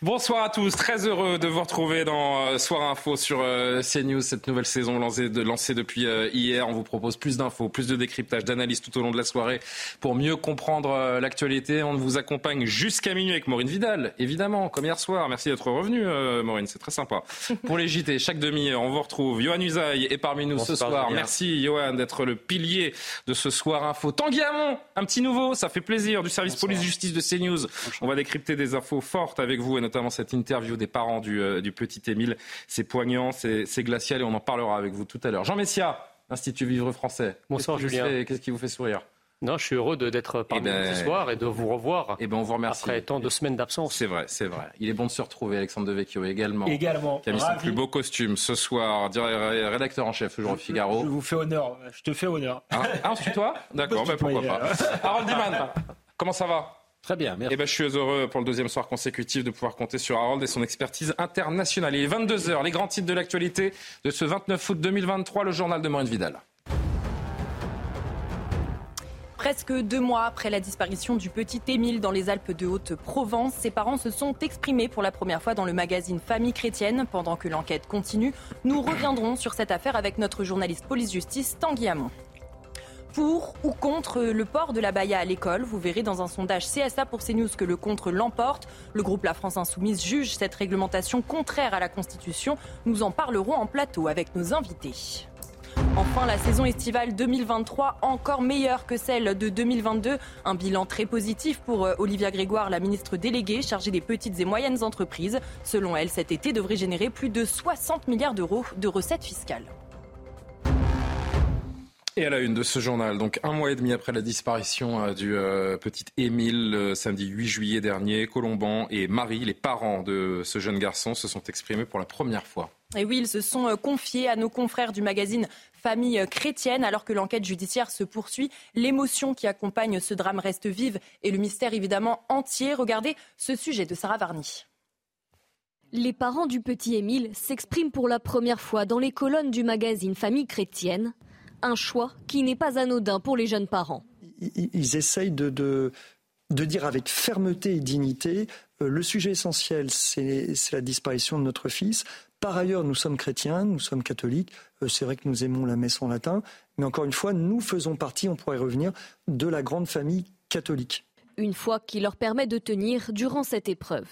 Bonsoir à tous, très heureux de vous retrouver dans euh, Soir Info sur euh, CNews, cette nouvelle saison lancée, de, lancée depuis euh, hier. On vous propose plus d'infos, plus de décryptage, d'analyse tout au long de la soirée pour mieux comprendre l'actualité. On vous accompagne jusqu'à minuit avec Maureen Vidal, évidemment, comme hier soir. Merci d'être revenu, Maureen, c'est très sympa. Pour les JT, chaque demi-heure, on vous retrouve. Johan Usaï est parmi nous ce soir. Merci, Johan, d'être le pilier de ce Soir Info. Tanguy Hamon, un petit nouveau, ça fait plaisir, du service police-justice de CNews. On va décrypter des infos forte avec vous et notamment cette interview des parents du, euh, du petit Émile. C'est poignant, c'est glacial et on en parlera avec vous tout à l'heure. Jean Messia, Institut Vivre Français. Bonsoir Julien. Qu'est-ce qui vous fait sourire? Non, je suis heureux d'être parmi eh ben, ce soir et de vous revoir. Et eh ben, on vous remercie. Après tant de semaines d'absence. C'est vrai, c'est vrai. Il est bon de se retrouver, Alexandre Devecchio également. Également. Qui a mis son plus beau costume ce soir, rédacteur en chef aujourd'hui Figaro. Je vous fais honneur, je te fais honneur. Ah, ah toi? D'accord, ben, pourquoi pas. Harold Diman, comment ça va? Très bien, merci. Eh ben, je suis heureux pour le deuxième soir consécutif de pouvoir compter sur Harold et son expertise internationale. Il est 22h, les grands titres de l'actualité de ce 29 août 2023, le journal de Maureen Vidal. Presque deux mois après la disparition du petit Émile dans les Alpes de Haute-Provence, ses parents se sont exprimés pour la première fois dans le magazine Famille chrétienne. Pendant que l'enquête continue, nous reviendrons sur cette affaire avec notre journaliste police-justice Tanguy Hamon pour ou contre le port de la baya à l'école. Vous verrez dans un sondage CSA pour CNews que le contre l'emporte. Le groupe La France Insoumise juge cette réglementation contraire à la Constitution. Nous en parlerons en plateau avec nos invités. Enfin, la saison estivale 2023 encore meilleure que celle de 2022. Un bilan très positif pour euh, Olivia Grégoire, la ministre déléguée chargée des petites et moyennes entreprises. Selon elle, cet été devrait générer plus de 60 milliards d'euros de recettes fiscales. Et à la une de ce journal, donc un mois et demi après la disparition euh, du euh, petit Émile, samedi 8 juillet dernier, Colomban et Marie, les parents de ce jeune garçon, se sont exprimés pour la première fois. Et oui, ils se sont euh, confiés à nos confrères du magazine Famille chrétienne alors que l'enquête judiciaire se poursuit. L'émotion qui accompagne ce drame reste vive et le mystère évidemment entier. Regardez ce sujet de Sarah Varny. Les parents du petit Émile s'expriment pour la première fois dans les colonnes du magazine Famille chrétienne. Un choix qui n'est pas anodin pour les jeunes parents. Ils essayent de, de, dire avec fermeté et dignité, euh, le sujet essentiel, c'est la disparition de notre fils. Par ailleurs, nous sommes chrétiens, nous sommes catholiques. Euh, c'est vrai que nous aimons la messe en latin. Mais encore une fois, nous faisons partie, on pourrait revenir, de la grande famille catholique. Une foi qui leur permet de tenir durant cette épreuve.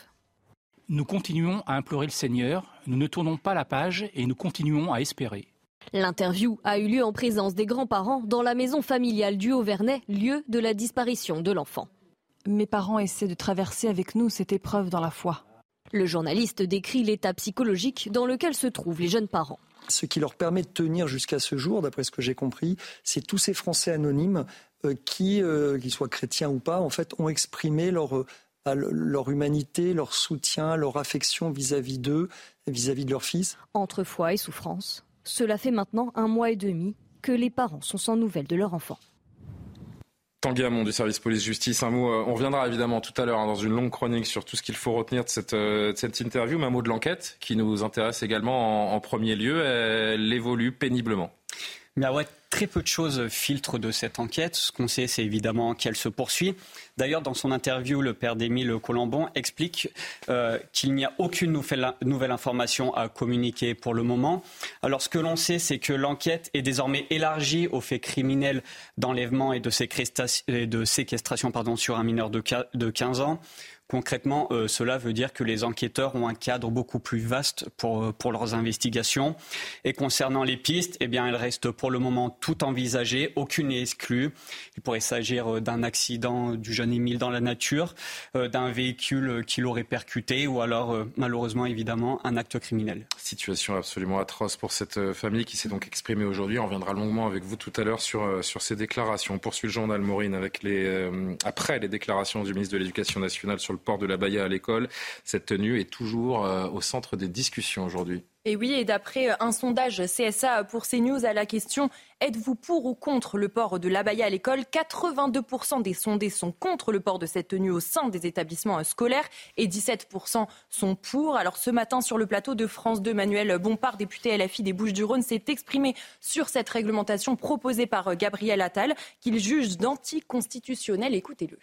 Nous continuons à implorer le Seigneur, nous ne tournons pas la page et nous continuons à espérer. L'interview a eu lieu en présence des grands-parents dans la maison familiale du Haut-Vernay, lieu de la disparition de l'enfant. Mes parents essaient de traverser avec nous cette épreuve dans la foi. Le journaliste décrit l'état psychologique dans lequel se trouvent les jeunes parents. Ce qui leur permet de tenir jusqu'à ce jour, d'après ce que j'ai compris, c'est tous ces Français anonymes euh, qui, euh, qu'ils soient chrétiens ou pas, en fait, ont exprimé leur, euh, leur humanité, leur soutien, leur affection vis-à-vis d'eux, vis-à-vis de leur fils. Entre foi et souffrance, cela fait maintenant un mois et demi que les parents sont sans nouvelles de leur enfant. Tanguy Hamon du service police-justice, un mot, euh, on reviendra évidemment tout à l'heure hein, dans une longue chronique sur tout ce qu'il faut retenir de cette, euh, cette interview, mais un mot de l'enquête qui nous intéresse également en premier lieu, elle évolue péniblement. Mais ouais, très peu de choses filtrent de cette enquête. Ce qu'on sait, c'est évidemment qu'elle se poursuit. D'ailleurs, dans son interview, le père d'Émile Colomban explique euh, qu'il n'y a aucune nouvelle, information à communiquer pour le moment. Alors, ce que l'on sait, c'est que l'enquête est désormais élargie aux faits criminels d'enlèvement et de séquestration, sur un mineur de 15 ans. Concrètement, euh, cela veut dire que les enquêteurs ont un cadre beaucoup plus vaste pour, euh, pour leurs investigations. Et concernant les pistes, eh bien, elles restent pour le moment toutes envisagées, aucune n'est exclue. Il pourrait s'agir euh, d'un accident du jeune Émile dans la nature, d'un véhicule qui l'aurait percuté ou alors, malheureusement, évidemment, un acte criminel. Situation absolument atroce pour cette famille qui s'est donc exprimée aujourd'hui. On reviendra longuement avec vous tout à l'heure sur, sur ces déclarations. On poursuit le journal Maureen avec les, après les déclarations du ministre de l'Éducation nationale sur le port de la Baïa à l'école. Cette tenue est toujours euh, au centre des discussions aujourd'hui. Et oui, et d'après un sondage CSA pour CNews à la question Êtes-vous pour ou contre le port de l'abaya à l'école? 82% des sondés sont contre le port de cette tenue au sein des établissements scolaires et 17% sont pour. Alors ce matin, sur le plateau de France 2, Manuel Bompard, député LFI des Bouches-du-Rhône, s'est exprimé sur cette réglementation proposée par Gabriel Attal, qu'il juge d'anticonstitutionnelle. Écoutez-le.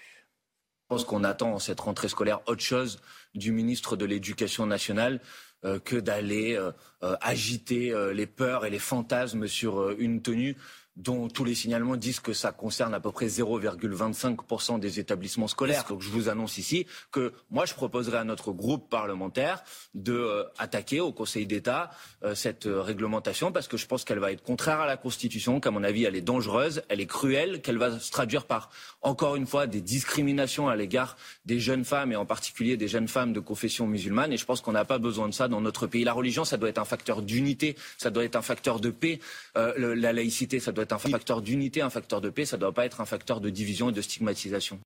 Je pense qu'on attend en cette rentrée scolaire autre chose du ministre de l'Éducation nationale euh, que d'aller euh, euh, agiter les peurs et les fantasmes sur une tenue dont tous les signalements disent que ça concerne à peu près 0,25% des établissements scolaires. Donc je vous annonce ici que moi je proposerai à notre groupe parlementaire de euh, attaquer au Conseil d'État euh, cette euh, réglementation parce que je pense qu'elle va être contraire à la Constitution, qu'à mon avis elle est dangereuse, elle est cruelle, qu'elle va se traduire par encore une fois des discriminations à l'égard des jeunes femmes et en particulier des jeunes femmes de confession musulmane. Et je pense qu'on n'a pas besoin de ça dans notre pays. La religion, ça doit être un facteur d'unité, ça doit être un facteur de paix. la laïcité, ça doit être un facteur d'unité, un facteur de paix. Ça ne doit pas être un facteur de division et de stigmatisation.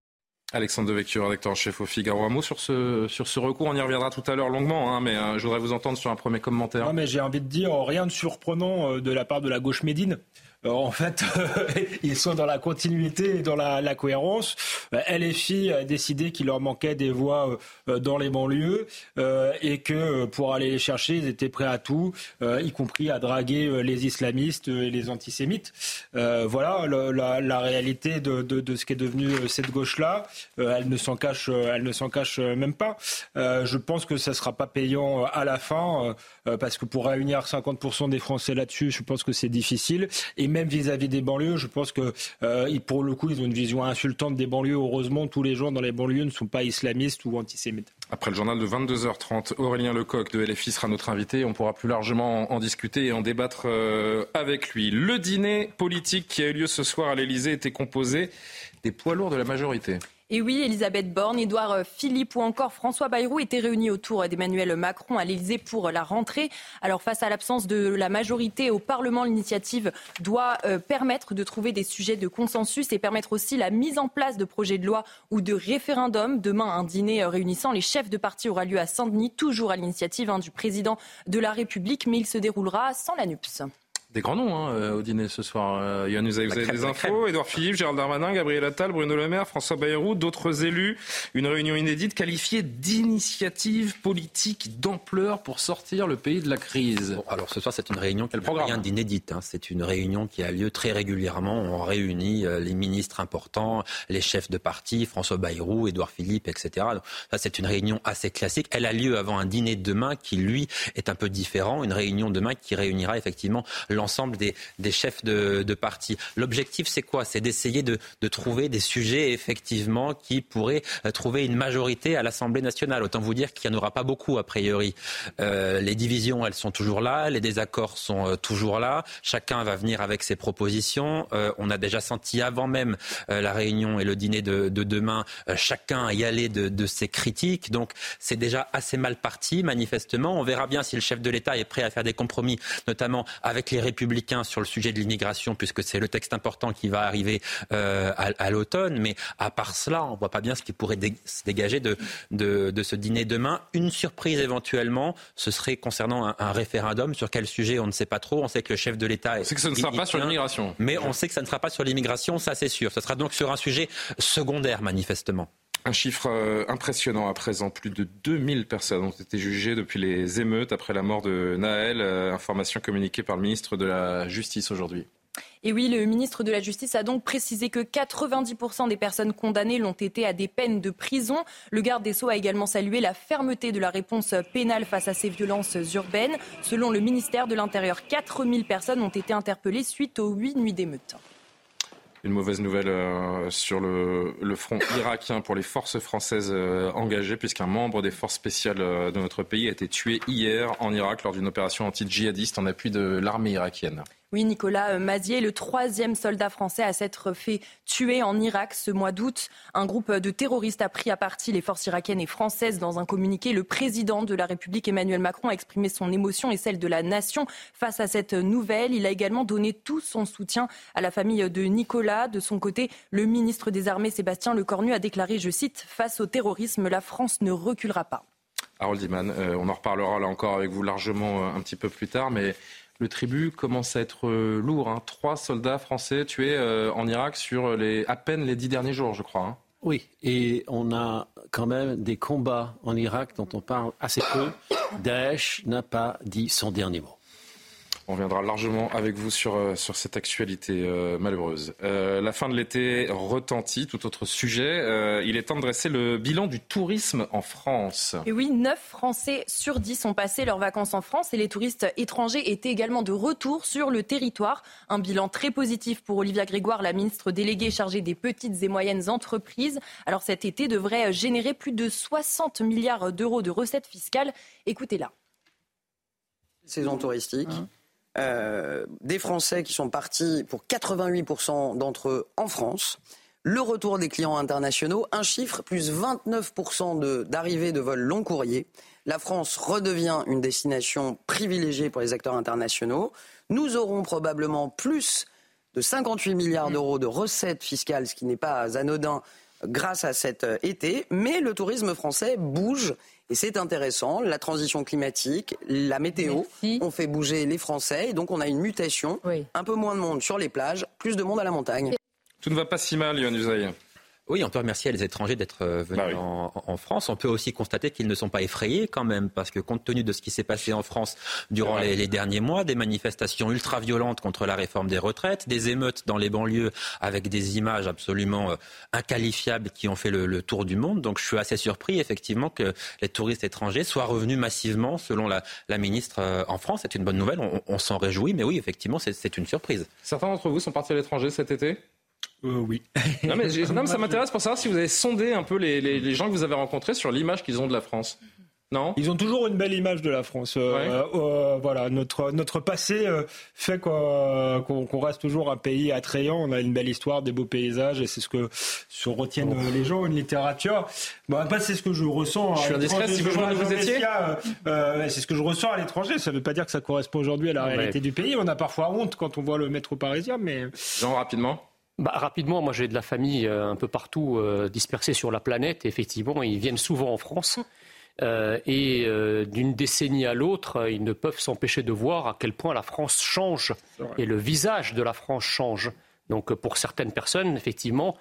Alexandre Devecchio, rédacteur en chef au Figaro. Un mot sur ce, sur ce recours, on y reviendra tout à l'heure longuement, hein, mais euh, je voudrais vous entendre sur un premier commentaire. Non, mais j'ai envie de dire rien de surprenant euh, de la part de la gauche médine. Euh, en fait, ils sont dans la continuité et dans la, cohérence. Euh, LFI a décidé qu'il leur manquait des voix euh, dans les banlieues et que pour aller les chercher, ils étaient prêts à tout, y compris à draguer les islamistes et les antisémites. voilà la, réalité de, ce qui est devenu cette gauche-là. elle ne s'en cache, elle ne s'en cache même pas. je pense que ça sera pas payant à la fin parce que pour réunir 50% des Français là-dessus, je pense que c'est difficile. Et même vis-à-vis des banlieues, je pense que euh, pour le coup, ils ont une vision insultante des banlieues. Heureusement, tous les gens dans les banlieues ne sont pas islamistes ou antisémites. Après le journal de 22h30, Aurélien Lecoq de LFI sera notre invité. On pourra plus largement en discuter et en débattre euh, avec lui. Le dîner politique qui a eu lieu ce soir à l'Elysée était composé des poids lourds de la majorité. Et oui, Elisabeth Borne, Édouard Philippe ou encore François Bayrou étaient réunis autour d'Emmanuel Macron à l'Élysée pour la rentrée. Alors face à l'absence de la majorité au Parlement, l'initiative doit euh, permettre de trouver des sujets de consensus et permettre aussi la mise en place de projets de loi ou de référendums. Demain, un dîner euh, réunissant les chefs de parti aura lieu à Saint-Denis, toujours à l'initiative hein, du président de la République, mais il se déroulera sans la NUPS des grands noms hein, euh, au dîner ce soir. Euh, Yann, vous avez, des infos. Édouard Philippe, Gérald Darmanin, Gabriel Attal, Bruno Le Maire, François Bayrou, d'autres élus. Une réunion inédite qualifiée d'initiative politique d'ampleur pour sortir le pays de la crise. alors ce soir, c'est une réunion qui n'a rien d'inédite. Hein. C'est une réunion qui a lieu très régulièrement. On réunit euh, les ministres importants, les chefs de parti, François Bayrou, Édouard Philippe, etc. Donc, ça, c'est une réunion assez classique. Elle a lieu avant un dîner de demain qui, lui, est un peu différent. Une réunion demain qui réunira effectivement l'ensemble des, chefs de, parti. L'objectif, c'est quoi? C'est d'essayer de, trouver des sujets, effectivement, qui pourraient euh, trouver une majorité à l'Assemblée nationale. Autant vous dire qu'il n'y en aura pas beaucoup, a priori. Euh, les divisions, elles sont toujours là, les désaccords sont euh, toujours là. Chacun va venir avec ses propositions. on a déjà senti avant même la réunion et le dîner de, demain, chacun y aller de, de ses critiques. Donc, c'est déjà assez mal parti, manifestement. On verra bien si le chef de l'État est prêt à faire des compromis, notamment avec les républicains sur le sujet de l'immigration, puisque c'est le texte important qui va arriver euh, à, l'automne. Mais à part cela, on ne voit pas bien ce qui pourrait se dégager de, de, ce dîner demain. Une surprise éventuellement, ce serait concernant un, référendum. Sur quel sujet, on ne sait pas trop. On sait que le chef de l'État... Sait que ça ne sera pas sur l'immigration. Mais on sait que ça ne sera pas sur l'immigration, ça c'est sûr. Ce sera donc sur un sujet secondaire, manifestement. Un chiffre euh, impressionnant à présent. Plus de 2000 personnes ont été jugées depuis les émeutes après la mort de Naël. Euh, information communiquée par le ministre de la Justice aujourd'hui. Et oui, le ministre de la Justice a donc précisé que 90% des personnes condamnées l'ont été à des peines de prison. Le garde des Sceaux a également salué la fermeté de la réponse pénale face à ces violences urbaines. Selon le ministère de l'Intérieur, 4000 personnes ont été interpellées suite aux huit nuits d'émeutes. Une mauvaise nouvelle euh, sur le, front irakien pour les forces françaises euh, engagées, puisqu'un membre des forces spéciales euh, de notre pays a été tué hier en Irak lors d'une opération anti-djihadiste en appui de l'armée irakienne. Oui, Nicolas euh, Mazier, le troisième soldat français à s'être fait tuer en Irak ce mois d'août. Un groupe de terroristes a pris à partie les forces irakiennes et françaises. Dans un communiqué, le président de la République, Emmanuel Macron, a exprimé son émotion et celle de la nation face à cette nouvelle. Il a également donné tout son soutien à la famille de Nicolas. De son côté, le ministre des Armées, Sébastien Lecornu, a déclaré, je cite, Face au terrorisme, la France ne reculera pas. Harold euh, on en reparlera là encore avec vous largement euh, un petit peu plus tard, mais le tribut commence à être euh, lourd. Hein. Trois soldats français tués euh, en Irak sur les, à peine les dix derniers jours, je crois. Hein. Oui, et on a quand même des combats en Irak dont on parle assez peu. Daesh n'a pas dit son dernier mot. On viendra largement avec vous sur, euh, sur cette actualité euh, malheureuse. Euh, la fin de l'été retentit, tout autre sujet. il est temps de dresser le bilan du tourisme en France. Et oui, 9 Français sur 10 ont passé leurs vacances en France et les touristes étrangers étaient également de retour sur le territoire. Un bilan très positif pour Olivia Grégoire, la ministre déléguée chargée des petites et moyennes entreprises. Alors cet été devrait générer plus de 60 milliards d'euros de recettes fiscales. Écoutez-la. Saison touristique. Hein euh, des Français qui sont partis pour 88% d'entre eux en France. Le retour des clients internationaux, un chiffre, plus 29% d'arrivées de, vols long courrier. La France redevient une destination privilégiée pour les acteurs internationaux. Nous aurons probablement plus de 58 milliards d'euros de recettes fiscales, ce qui n'est pas anodin grâce à cet euh, été. Mais le tourisme français bouge et c'est intéressant, la transition climatique, la météo ont fait bouger les Français. Et donc on a une mutation, un peu moins de monde sur les plages, plus de monde à la montagne. Tout ne va pas si mal, Yann Usaï. Oui, on peut remercier les étrangers d'être euh, venus bah en, France. On peut aussi constater qu'ils ne sont pas effrayés quand même, parce que compte tenu de ce qui s'est passé en France durant les, derniers mois, des manifestations ultra-violentes contre la réforme des retraites, des émeutes dans les banlieues avec des images absolument euh, inqualifiables qui ont fait le, tour du monde. Donc je suis assez surpris effectivement que les touristes étrangers soient revenus massivement, selon la, ministre, euh, en France. C'est une bonne nouvelle, on, on s'en réjouit, mais oui, effectivement, c'est une surprise. Certains d'entre vous sont partis à l'étranger cet été? Euh, oui. non, mais, ça m'intéresse pour savoir si vous avez sondé un peu les, les gens que vous avez rencontrés sur l'image qu'ils ont de la France. Non? Ils ont toujours une belle image de la France. Euh, euh, voilà, notre notre passé fait qu'on reste toujours un pays attrayant. On a une belle histoire, des beaux paysages, et c'est ce que se retiennent oh. les gens, une littérature. Bon, c'est ce que je ressens. Je suis indiscret. Si vous, vous étiez. c'est ce que je ressens à l'étranger. Ça ne veut pas dire que ça correspond aujourd'hui à la réalité du pays. On a parfois honte quand on voit le métro parisien, mais. Jean, rapidement. Bah, rapidement, moi j'ai de la famille euh, un peu partout euh, dispersée sur la planète. effectivement, ils viennent souvent en France. Euh, et d'une décennie à l'autre, ils ne peuvent s'empêcher de voir à quel point la France change et le visage de la France change. Donc pour certaines personnes, effectivement,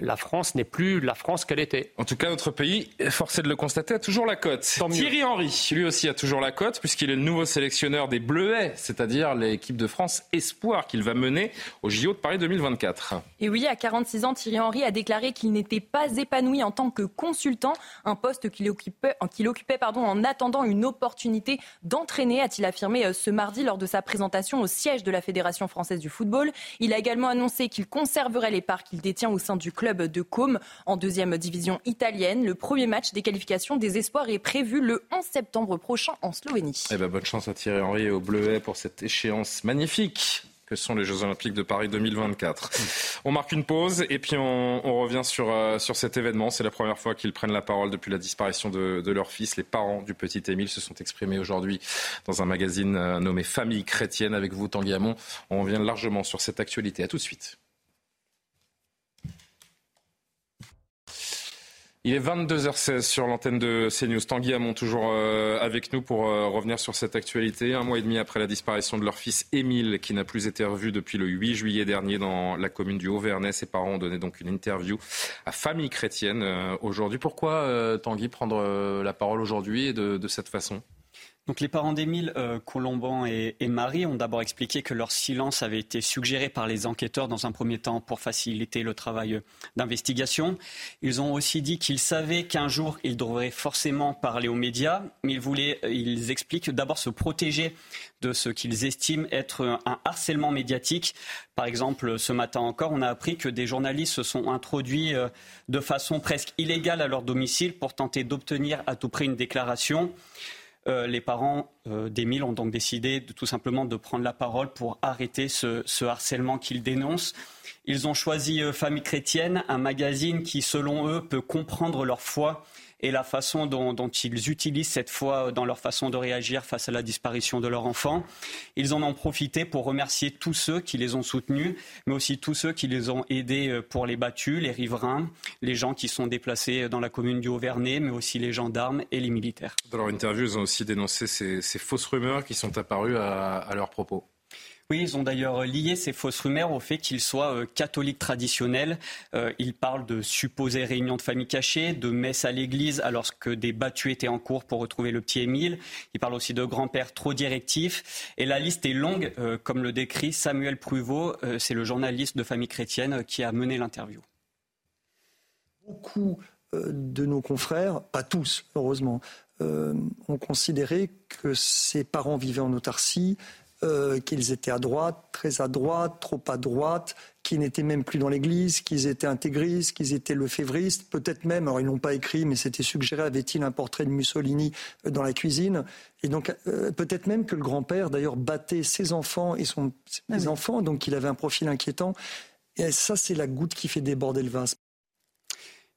la France n'est plus la France qu'elle était. En tout cas, notre pays, forcé de le constater, a toujours la cote. Thierry Henry, lui aussi, a toujours la cote, puisqu'il est le nouveau sélectionneur des Bleuets, c'est-à-dire l'équipe de France Espoir qu'il va mener au JO de Paris 2024. Et oui, à 46 ans, Thierry Henry a déclaré qu'il n'était pas épanoui en tant que consultant, un poste qu'il occupait, qu'il occupait pardon, en attendant une opportunité d'entraîner, a-t-il affirmé euh, ce mardi lors de sa présentation au siège de la Fédération française du football. Il a également annoncé qu'il conserverait les parts qu'il détient au sein du club club de Côme en deuxième division italienne. Le premier match des qualifications des espoirs est prévu le 11 septembre prochain en Slovénie. Eh ben, bonne chance à Thierry Henry et au Bleuet pour cette échéance magnifique que sont les Jeux Olympiques de Paris 2024. On marque une pause et puis on, revient sur, euh, sur cet événement. C'est la première fois qu'ils prennent la parole depuis la disparition de, leur fils. Les parents du petit Émile se sont exprimés aujourd'hui dans un magazine euh, nommé Famille chrétienne avec vous, Tanguy Hamon. On revient largement sur cette actualité. À tout de suite. Il est 22h16 sur l'antenne de CNews. Tanguy Hamon toujours euh, avec nous pour euh, revenir sur cette actualité. Un mois et demi après la disparition de leur fils Émile, qui n'a plus été revu depuis le 8 juillet dernier dans la commune du Haut-Vernay. Ses parents ont donné donc une interview à Famille Chrétienne euh, aujourd'hui. Pourquoi Tanguy prendre la parole aujourd'hui et de, de cette façon? Les parents d'Émile, euh, Colomban et, Marie ont d'abord expliqué que leur silence avait été suggéré par les enquêteurs dans un premier temps pour faciliter le travail euh, d'investigation. Ils ont aussi dit qu'ils savaient qu'un jour ils devraient forcément parler aux médias, mais ils voulaient, euh, ils expliquent d'abord se protéger de ce qu'ils estiment être un harcèlement médiatique. Par exemple, ce matin encore, on a appris que des journalistes se sont introduits de façon presque illégale à leur domicile pour tenter d'obtenir à tout prix une déclaration. Euh, les parents euh, d'Émile ont donc décidé de, tout simplement de prendre la parole pour arrêter ce, harcèlement qu'ils dénoncent. Ils ont choisi euh, Famille chrétienne, un magazine qui, selon eux, peut comprendre leur foi et la façon dont, ils utilisent cette foi dans leur façon de réagir face à la disparition de leur enfant. Ils en ont profité pour remercier tous ceux qui les ont soutenus, mais aussi tous ceux qui les ont aidés euh, pour les battus, les riverains, les gens qui sont déplacés dans la commune du Haut-Vernay, mais aussi les gendarmes et les militaires. Dans leur interview, ils ont aussi dénoncé ces, fausses rumeurs qui sont apparues à, à leur propos. Oui, ils ont d'ailleurs lié ces fausses rumeurs au fait qu'ils soient euh, catholiques traditionnels. Euh, ils parlent de supposées réunions de famille cachées, de messes à l'église alors que des battus étaient en cours pour retrouver le petit Émile. Ils parlent aussi de grands-pères trop directifs. Et la liste est longue, euh, comme le décrit Samuel Pruvot. C'est le journaliste de famille chrétienne qui a mené l'interview. Beaucoup de nos confrères, pas tous, heureusement, ont considéré que ses parents vivaient en autarcie, euh, qu'ils étaient à droite, très à droite, trop à droite, qu'ils n'étaient même plus dans l'Église, qu'ils étaient intégristes, qu'ils étaient lefévristes, peut-être même, alors ils n'ont pas écrit, mais c'était suggéré, avait-il un portrait de Mussolini euh, dans la cuisine Et donc euh, peut-être même que le grand-père, d'ailleurs, battait ses enfants et son, ses ah enfants, donc il avait un profil inquiétant. Et ça, c'est la goutte qui fait déborder le vase.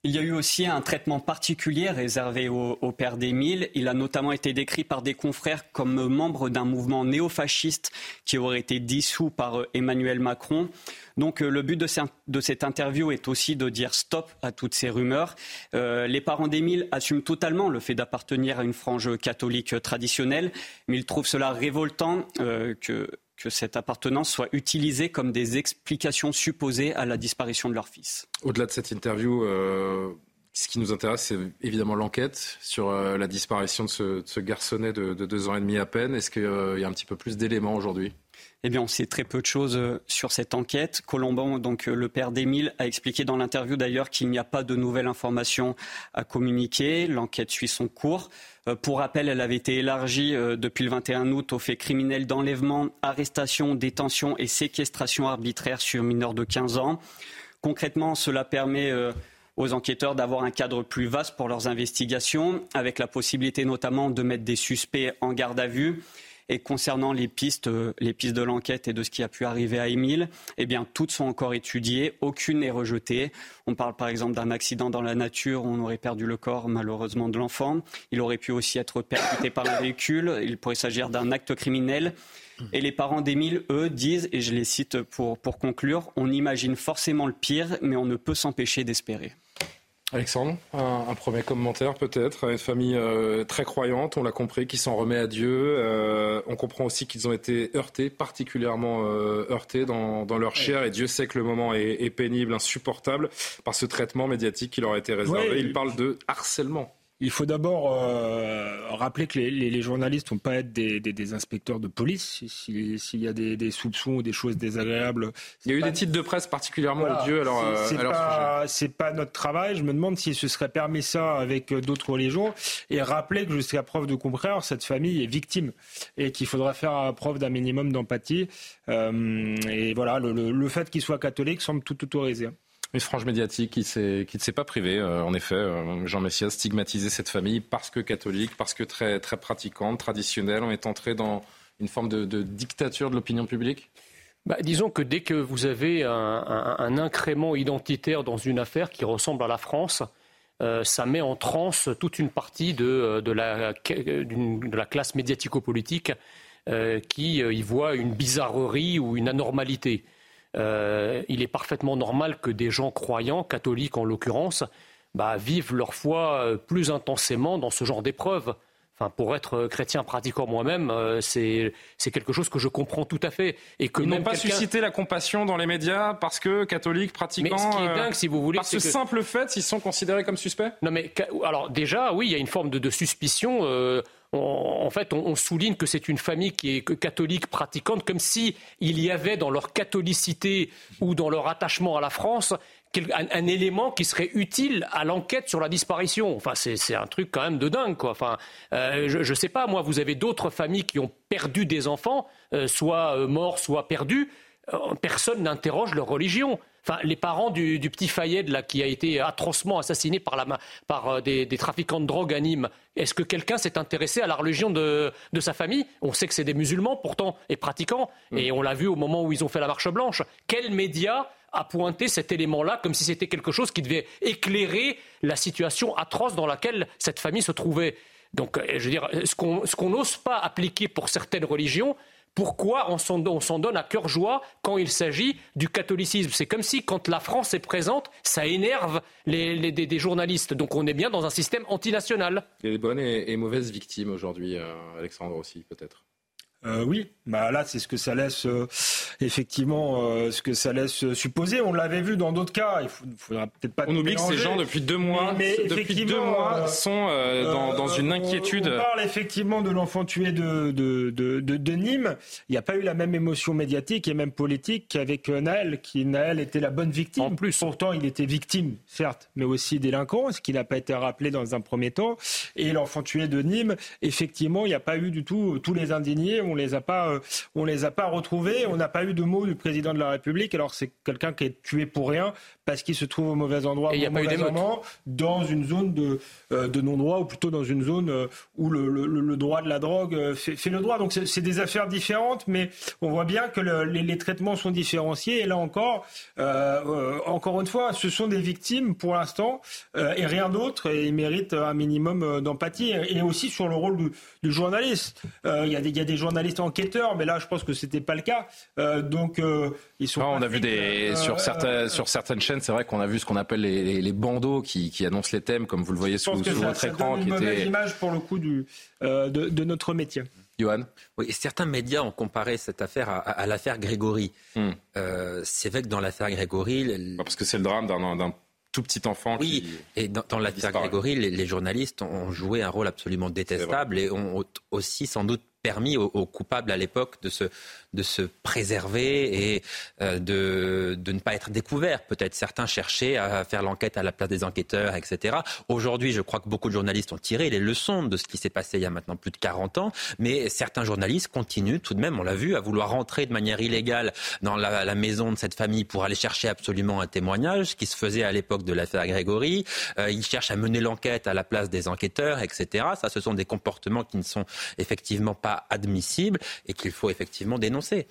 Il y a eu aussi un traitement particulier réservé au, père d'Émile. Il a notamment été décrit par des confrères comme membre d'un mouvement néofasciste qui aurait été dissous par euh, Emmanuel Macron. Donc euh, le but de, cette interview est aussi de dire stop à toutes ces rumeurs. Euh, les parents d'Émile assument totalement le fait d'appartenir à une frange catholique traditionnelle, mais ils trouvent cela révoltant que que cette appartenance soit utilisée comme des explications supposées à la disparition de leur fils. Au-delà de cette interview, euh, ce qui nous intéresse, c'est évidemment l'enquête sur euh, la disparition de ce, garçonnet de, deux ans et demi à peine. Est-ce qu'il y a un petit peu plus d'éléments aujourd'hui? Eh bien, on sait très peu de choses euh, sur cette enquête. Colomban, donc le père d'Émile, a expliqué dans l'interview d'ailleurs qu'il n'y a pas de nouvelles informations à communiquer. L'enquête suit son cours. Euh, pour rappel, elle avait été élargie euh, depuis le 21 août aux faits criminels d'enlèvement, arrestation, détention et séquestration arbitraire sur mineurs de 15 ans. Concrètement, cela permet euh, aux enquêteurs d'avoir un cadre plus vaste pour leurs investigations, avec la possibilité notamment de mettre des suspects en garde à vue et concernant les pistes, euh, les pistes de l'enquête et de ce qui a pu arriver à Émile, eh bien, toutes sont encore étudiées, aucune n'est rejetée. On parle par exemple d'un accident dans la nature, on aurait perdu le corps malheureusement de l'enfant. Il aurait pu aussi être percuté par un véhicule. Il pourrait s'agir d'un acte criminel. Et les parents d'Émile, eux, disent, et je les cite pour conclure, on imagine forcément le pire, mais on ne peut s'empêcher d'espérer. Alexandre, un, premier commentaire peut-être. Une famille euh, très croyante, on l'a compris, qui s'en remet à Dieu. Euh, on comprend aussi qu'ils ont été heurtés, particulièrement euh, heurtés dans, leur chair. Et Dieu sait que le moment est, pénible, insupportable, par ce traitement médiatique qui leur a été réservé. Il parle de harcèlement. Il faut d'abord euh, rappeler que les, les, les journalistes vont pas être des, des, des, inspecteurs de police. S'il y a des, des, soupçons ou des choses désagréables. Il y a eu des titres de presse particulièrement odieux à leur, C'est pas, pas notre travail. Je me demande si ce serait permis ça avec euh, d'autres religions. Et rappeler que jusqu'à preuve de contraire, cette famille est victime et qu'il faudra faire preuve d'un minimum d'empathie. Euh, et voilà, le, le, le fait qu'il soit catholique semble tout autorisé. Une frange médiatique qui, ne s'est pas privée, euh, en effet. Euh, Jean Messias stigmatisé cette famille parce que catholique, parce que très, pratiquante, traditionnelle. On est entré dans une forme de, dictature de l'opinion publique? Bah, disons que dès que vous avez un, incrément identitaire dans une affaire qui ressemble à la France, euh, ça met en transe toute une partie de la, classe médiatico-politique qui y voit une bizarrerie ou une anormalité. Euh, il est parfaitement normal que des gens croyants, catholiques en l'occurrence, bah, vivent leur foi euh, plus intensément dans ce genre d'épreuves. Enfin, pour être chrétien pratiquant moi-même, euh, c'est quelque chose que je comprends tout à fait. Et que Ils n'ont pas suscité la compassion dans les médias parce que catholiques pratiquants. Mais ce qui est dingue, si vous voulez, par ce simple fait, ils sont considérés comme suspects? Non, mais alors déjà, oui, il y a une forme de, suspicion en fait, on, souligne que c'est une famille qui est catholique pratiquante, comme si il y avait dans leur catholicité ou dans leur attachement à la France un, élément qui serait utile à l'enquête sur la disparition. Enfin, c'est un truc quand même de dingue, quoi. Enfin, euh, je ne sais pas, moi, vous avez d'autres familles qui ont perdu des enfants, euh, soit euh, morts, soit perdus. personne n'interroge leur religion. Enfin, les parents du, petit Fayed là, qui a été atrocement assassiné par, la, par des, trafiquants de drogue à Nîmes, est-ce que quelqu'un s'est intéressé à la religion de, de sa famille? On sait que c'est des musulmans pourtant et pratiquants, mm. et on l'a vu au moment où ils ont fait la marche blanche. Quels médias a pointé cet élément-là comme si c'était quelque chose qui devait éclairer la situation atroce dans laquelle cette famille se trouvait? Donc, euh, je veux dire, ce qu'on n'ose pas appliquer pour certaines religions, pourquoi on s'en donne à cœur joie quand il s'agit du catholicisme C'est comme si, quand la France est présente, ça énerve les, journalistes. Donc on est bien dans un système antinational. Il y a des bonnes et, mauvaises victimes aujourd'hui, euh, Alexandre aussi, peut-être. Euh, oui, bah là c'est ce que ça laisse euh, effectivement euh, ce que ça laisse supposer. On l'avait vu dans d'autres cas. Il faudra peut-être pas. On oublie que ces gens depuis deux mois, depuis deux mois sont dans, dans, une inquiétude. On, parle effectivement de l'enfant tué de de, de, de, Nîmes. Il n'y a pas eu la même émotion médiatique et même politique qu'avec Naël, qui Naël était la bonne victime. En plus, pourtant il était victime, certes, mais aussi délinquant, ce qui n'a pas été rappelé dans un premier temps. Et l'enfant tué de Nîmes, effectivement, il n'y a pas eu du tout tous les indignés on les a pas, euh, on les a pas retrouvés. On n'a pas eu de mots du président de la République. Alors c'est quelqu'un qui est tué pour rien parce qu'il se trouve au mauvais endroit, au mauvais moment, dans une zone de, euh, de non-droit ou plutôt dans une zone euh, où le, le, droit de la drogue fait, le droit. Donc c'est des affaires différentes, mais on voit bien que les, les, traitements sont différenciés. Et là encore, encore une fois, ce sont des victimes pour l'instant et rien d'autre. Et ils méritent un minimum d'empathie et aussi sur le rôle du, du journaliste. Il y, a des, y a des journalistes journalistes enquêteurs, mais là, je pense que c'était pas le cas. Euh, donc, euh, ils sont. on a vu des sur euh, certaines sur certaines chaînes, c'est vrai qu'on a vu ce qu'on appelle les, les, bandeaux qui, qui, annoncent les thèmes, comme vous le voyez sous, votre écran. C'est une mauvaise image pour le coup du de, de, notre métier. Johan Oui, certains médias ont comparé cette affaire à, l'affaire Grégory. Hmm. c'est vrai que dans l'affaire Grégory. Parce que c'est le drame d'un tout petit enfant. Oui, et dans, dans l'affaire Grégory, les, les, journalistes ont joué un rôle absolument détestable et ont aussi sans doute permis aux, coupables à l'époque de se, de se préserver et euh, de, de, ne pas être découverts. Peut-être certains cherchaient à faire l'enquête à la place des enquêteurs, etc. Aujourd'hui, je crois que beaucoup de journalistes ont tiré les leçons de ce qui s'est passé il y a maintenant plus de 40 ans, mais certains journalistes continuent tout de même, on l'a vu, à vouloir rentrer de manière illégale dans la, maison de cette famille pour aller chercher absolument un témoignage, ce qui se faisait à l'époque de l'affaire Grégory. Euh, ils cherchent à mener l'enquête à la place des enquêteurs, etc. Ça, ce sont des comportements qui ne sont effectivement pas admissible et qu'il faut effectivement dénoncer.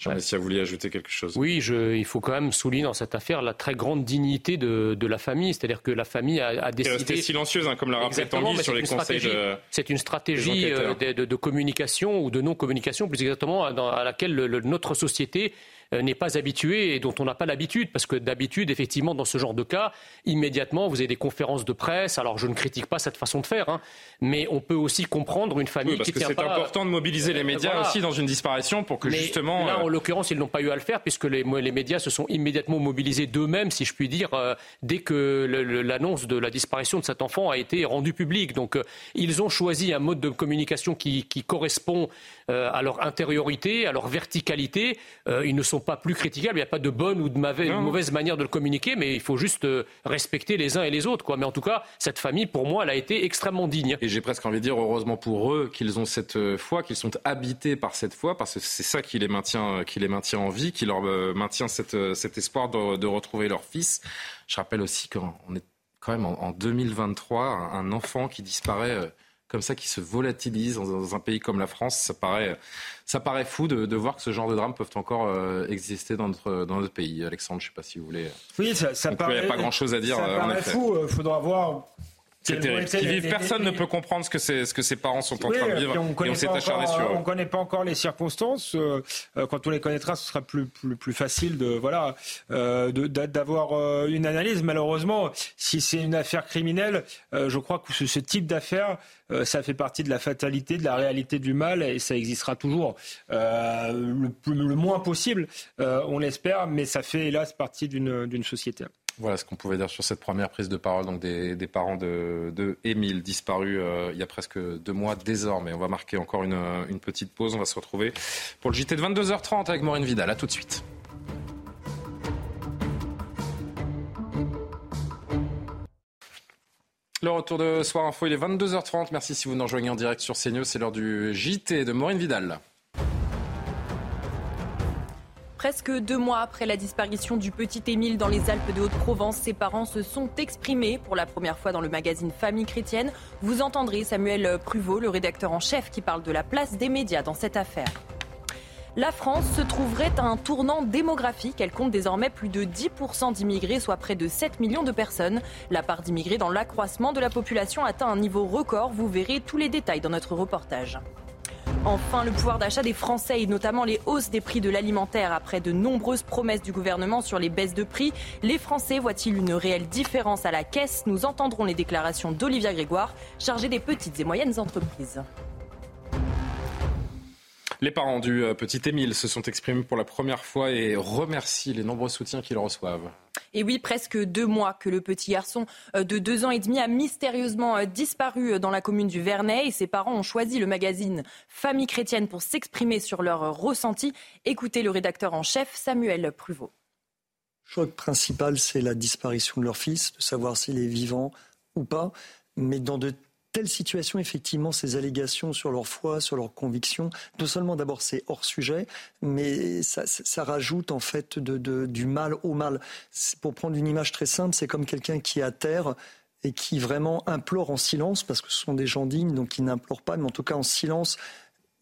Jean-Messia, vous vouliez ajouter quelque chose Oui, je, il faut quand même souligner dans cette affaire la très grande dignité de, de la famille. C'est-à-dire que la famille a, a décidé... restée silencieuse, hein, comme l'a rappelé Tanguy, sur les conseils de... C'est une stratégie euh, de, de, de, communication ou de non-communication, plus exactement, dans, à laquelle le, notre société n'est pas habitué et dont on n'a pas l'habitude. Parce que d'habitude, effectivement, dans ce genre de cas, immédiatement, vous avez des conférences de presse. Alors, je ne critique pas cette façon de faire, hein, mais on peut aussi comprendre une famille parce qui que C'est important de mobiliser les médias aussi dans une disparition pour que justement. Là, en euh, l'occurrence, ils n'ont pas eu à le faire puisque les, les médias se sont immédiatement mobilisés d'eux-mêmes, si je puis dire, euh, dès que l'annonce de la disparition de cet enfant a été rendue publique. Donc, ils ont choisi un mode de communication qui, qui correspond à leur intériorité, à leur verticalité. ils ne sont pas plus critiquables. Il n'y a pas de bonne ou de mauvaise, manière de le communiquer, mais il faut juste euh, respecter les uns et les autres. Quoi. Mais en tout cas, cette famille, pour moi, elle a été extrêmement digne. Et j'ai presque envie de dire, heureusement pour eux, qu'ils ont cette euh, foi, qu'ils sont habités par cette foi, parce que c'est ça qui les maintient, qui les maintient en vie, qui leur euh, maintient cet espoir de, retrouver leur fils. Je rappelle aussi qu'on est quand même en, 2023, un enfant qui disparaît comme ça qui se volatilise dans, un pays comme la France, ça paraît, ça paraît fou de, voir que ce genre de drames peuvent encore euh, exister dans notre, dans notre pays. Alexandre, je ne sais pas si vous voulez. Oui, ça, ça paraît. Il n'y a pas grand-chose à dire. Ça euh, paraît fou. Il faudra voir c'est terrible. personne ne peut comprendre ce que, ce que ses parents sont en train de vivre. On et on s'est acharné sur eux. On ne connaît pas encore les circonstances. Euh, euh, quand on les connaîtra, ce sera plus, plus, plus facile de voilà euh, d'avoir une analyse. Malheureusement, si c'est une affaire criminelle, je crois que ce, ce type d'affaire, ça fait partie de la fatalité, de la réalité du mal, et ça existera toujours. Le, le, moins possible, on l'espère, mais ça fait hélas partie d'une société. Voilà ce qu'on pouvait dire sur cette première prise de parole donc des, parents de, Émile, disparu euh, il y a presque deux mois désormais. On va marquer encore une, petite pause. On va se retrouver pour le JT de 22h30 avec Maureen Vidal. A tout de suite. Le retour de Soir Info, il est 22h30. Merci si vous nous rejoignez en direct sur CNews. C'est l'heure du JT de Maureen Vidal. Presque deux mois après la disparition du petit Émile dans les Alpes de Haute-Provence, ses parents se sont exprimés pour la première fois dans le magazine Famille chrétienne. Vous entendrez Samuel Pruvot, le rédacteur en chef, qui parle de la place des médias dans cette affaire. La France se trouverait à un tournant démographique. Elle compte désormais plus de 10% d'immigrés, soit près de 7 millions de personnes. La part d'immigrés dans l'accroissement de la population atteint un niveau record. Vous verrez tous les détails dans notre reportage. Enfin, le pouvoir d'achat des Français et notamment les hausses des prix de l'alimentaire après de nombreuses promesses du gouvernement sur les baisses de prix. Les Français voient-ils une réelle différence à la caisse? Nous entendrons les déclarations d'Olivia Grégoire, chargée des petites et moyennes entreprises. Les parents du euh, petit Émile se sont exprimés pour la première fois et remercient les nombreux soutiens qu'ils reçoivent. Et oui, presque deux mois que le petit garçon euh, de deux ans et demi a mystérieusement euh, disparu dans la commune du Vernet et ses parents ont choisi le magazine Famille chrétienne pour s'exprimer sur leur ressenti. Écoutez le rédacteur en chef Samuel Pruvot. Le choc principal, c'est la disparition de leur fils, de savoir s'il est vivant ou pas. Mais dans de telle situation, effectivement, ces allégations sur leur foi, sur leurs convictions, non seulement d'abord c'est hors sujet, mais ça, rajoute en fait du mal au mal. Pour prendre une image très simple, c'est comme quelqu'un qui est à terre et qui vraiment implore en silence, parce que ce sont des gens dignes, donc ils n'implorent pas, mais en tout cas en silence,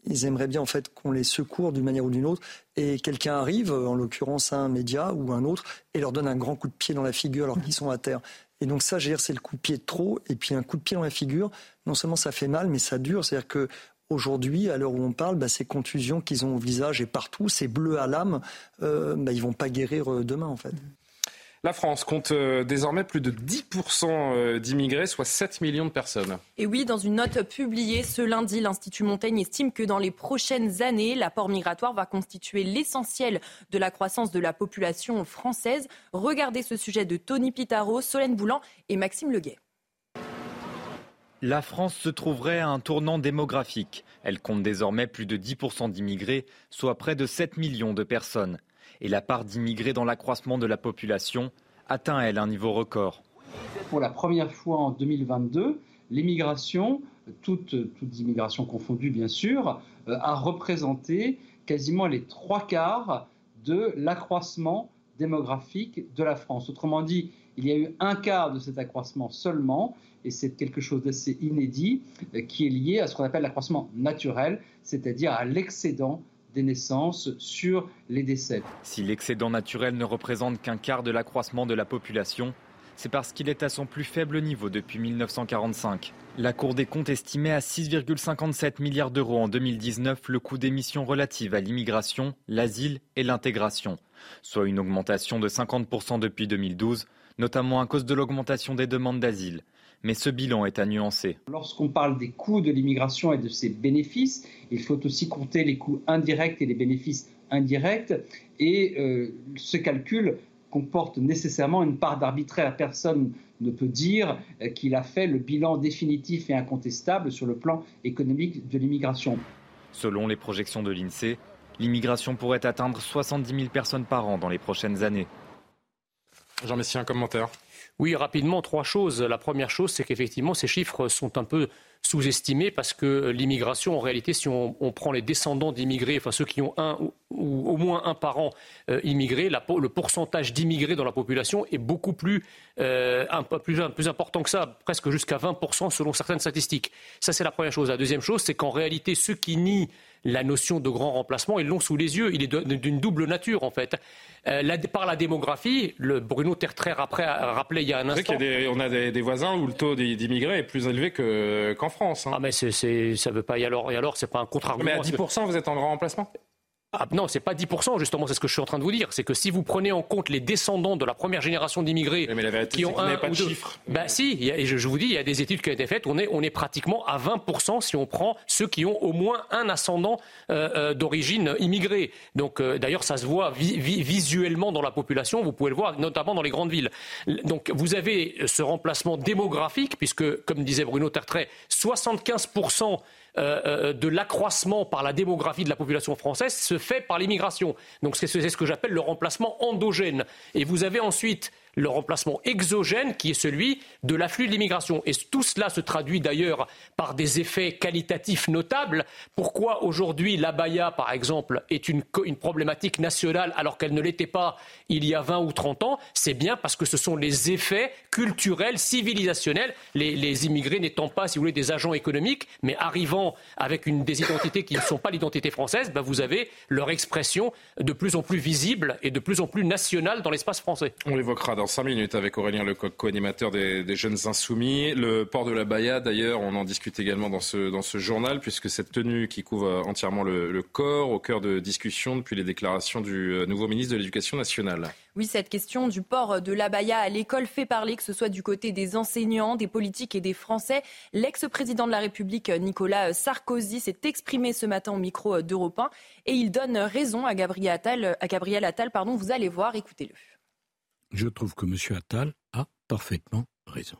ils aimeraient bien en fait qu'on les secourt d'une manière ou d'une autre. Et quelqu'un arrive, en l'occurrence un média ou un autre, et leur donne un grand coup de pied dans la figure alors qu'ils sont à terre. Et donc ça, c'est le coup de pied de trop. Et puis un coup de pied dans la figure, non seulement ça fait mal, mais ça dure. C'est-à-dire que aujourd'hui, à l'heure où on parle, bah, ces contusions qu'ils ont au visage et partout, ces bleus à l'âme, euh, bah, ils vont pas guérir euh, demain en fait. La France compte euh, désormais plus de 10% euh, d'immigrés, soit 7 millions de personnes. Et oui, dans une note publiée ce lundi, l'Institut Montaigne estime que dans les prochaines années, l'apport migratoire va constituer l'essentiel de la croissance de la population française. Regardez ce sujet de Tony Pitaro, Solène Boulan et Maxime Leguet. La France se trouverait à un tournant démographique. Elle compte désormais plus de 10% d'immigrés, soit près de 7 millions de personnes et la part d'immigrés dans l'accroissement de la population atteint, elle, un niveau record. Pour la première fois en 2022, l'immigration, toutes, immigrations confondues bien sûr, euh, a représenté quasiment les trois quarts de l'accroissement démographique de la France. Autrement dit, il y a eu un quart de cet accroissement seulement, et c'est quelque chose d'assez inédit, euh, qui est lié à ce qu'on appelle l'accroissement naturel, c'est-à-dire à l'excédent naissances sur les décès. Si l'excédent naturel ne représente qu'un quart de l'accroissement de la population, c'est parce qu'il est à son plus faible niveau depuis 1945. La Cour des comptes estimait à 6,57 milliards d'euros en 2019 le coût des missions relatives à l'immigration, l'asile et l'intégration, soit une augmentation de 50% depuis 2012, notamment à cause de l'augmentation des demandes d'asile mais ce bilan est à nuancer. Lorsqu'on parle des coûts de l'immigration et de ses bénéfices, il faut aussi compter les coûts indirects et les bénéfices indirects. Et euh, ce calcul comporte nécessairement une part d'arbitraire. Personne ne peut dire euh, qu'il a fait le bilan définitif et incontestable sur le plan économique de l'immigration. Selon les projections de l'INSEE, l'immigration pourrait atteindre 70 000 personnes par an dans les prochaines années. Jean Messia, un commentaire oui, rapidement, trois choses. La première chose, c'est qu'effectivement, ces chiffres sont un peu sous-estimés parce que l'immigration, en réalité, si on, prend les descendants d'immigrés, enfin ceux qui ont un ou, au moins un parent euh, immigré, le pourcentage d'immigrés dans la population est beaucoup plus, euh, un peu plus, plus important que ça, presque jusqu'à 20% selon certaines statistiques. Ça, c'est la première chose. La deuxième chose, c'est qu'en réalité, ceux qui nient la notion de grand remplacement, ils l'ont sous les yeux. Il est d'une double nature, en fait. Euh, par la démographie, le Bruno Tertrais après a rappelé il y a un instant. on a des, voisins où le taux d'immigrés est plus élevé qu'en France. Hein. Ah mais ça ne veut pas y alors, et alors c'est pas un contre-argument. Mais à 10%, vous êtes en grand remplacement? Ah, non, c'est pas 10%, justement, c'est ce que je suis en train de vous dire. C'est que si vous prenez en compte les descendants de la première génération d'immigrés qui ont un pas ou de deux... chiffres. Bah si, y a- et je, je vous dis, il y a des études qui ont été faites, on est, on est pratiquement à 20% si on prend ceux qui ont au moins un ascendant euh, euh, d'origine immigrée. Donc euh, d'ailleurs, ça se voit vi- vi- visuellement dans la population, vous pouvez le voir, notamment dans les grandes villes. Donc vous avez ce remplacement démographique, puisque, comme disait Bruno Tertrais, 75% euh, euh, de l'accroissement par la démographie de la population française se fait par l'immigration. Donc c'est c'est ce que j'appelle le remplacement endogène. Et vous avez ensuite le remplacement exogène qui est celui de l'afflux de l'immigration. Et tout cela se traduit d'ailleurs par des effets qualitatifs notables. Pourquoi aujourd'hui l'abaya, par exemple, est une, problématique nationale alors qu'elle ne l'était pas il y a 20 ou 30 ans? C'est bien parce que ce sont les effets culturels, civilisationnels, les, les immigrés n'étant pas, si vous voulez, des agents économiques, mais arrivant avec une, des identités qui ne sont pas l'identité française, ben vous avez leur expression de plus en plus visible et de plus en plus nationale dans l'espace français. On l'évoquera dans cinq minutes avec Aurélien Lecoq, co-animateur des, Jeunes Insoumis. Le port de la Baïa, d'ailleurs, on en discute également dans ce, dans ce journal, puisque cette tenue qui couvre entièrement le, corps, au cœur de discussions depuis les déclarations du euh, nouveau ministre de l'Éducation nationale. Oui, cette question du port de l'abaya à l'école fait parler, que ce soit du côté des enseignants, des politiques et des Français. L'ex-président de la République, Nicolas Sarkozy, s'est exprimé ce matin au micro d'Europe 1 et il donne raison à Gabriel Attal. Attal pardon, vous allez voir, écoutez-le. Je trouve que M. Attal a parfaitement raison.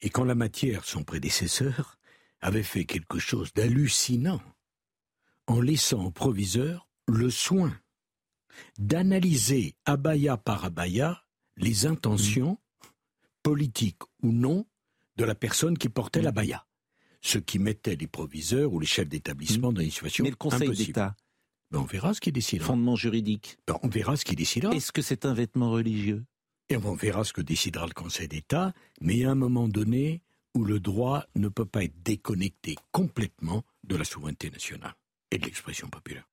Et qu'en la matière, son prédécesseur avait fait quelque chose d'hallucinant en laissant au proviseur le soin d'analyser abaya par abaya les intentions, politiques ou non, de la personne qui portait l'abaya. Ce qui mettait les proviseurs ou les chefs d'établissement dans une situation Mais le Conseil impossible. d'État Ben, on verra ce qu'il décidera. Fondement juridique. Ben, on verra ce qu'il décidera. Est-ce que c'est un vêtement religieux? Et on verra ce que décidera le Conseil d'État, mais a un moment donné où le droit ne peut pas être déconnecté complètement de la souveraineté nationale et de l'expression populaire.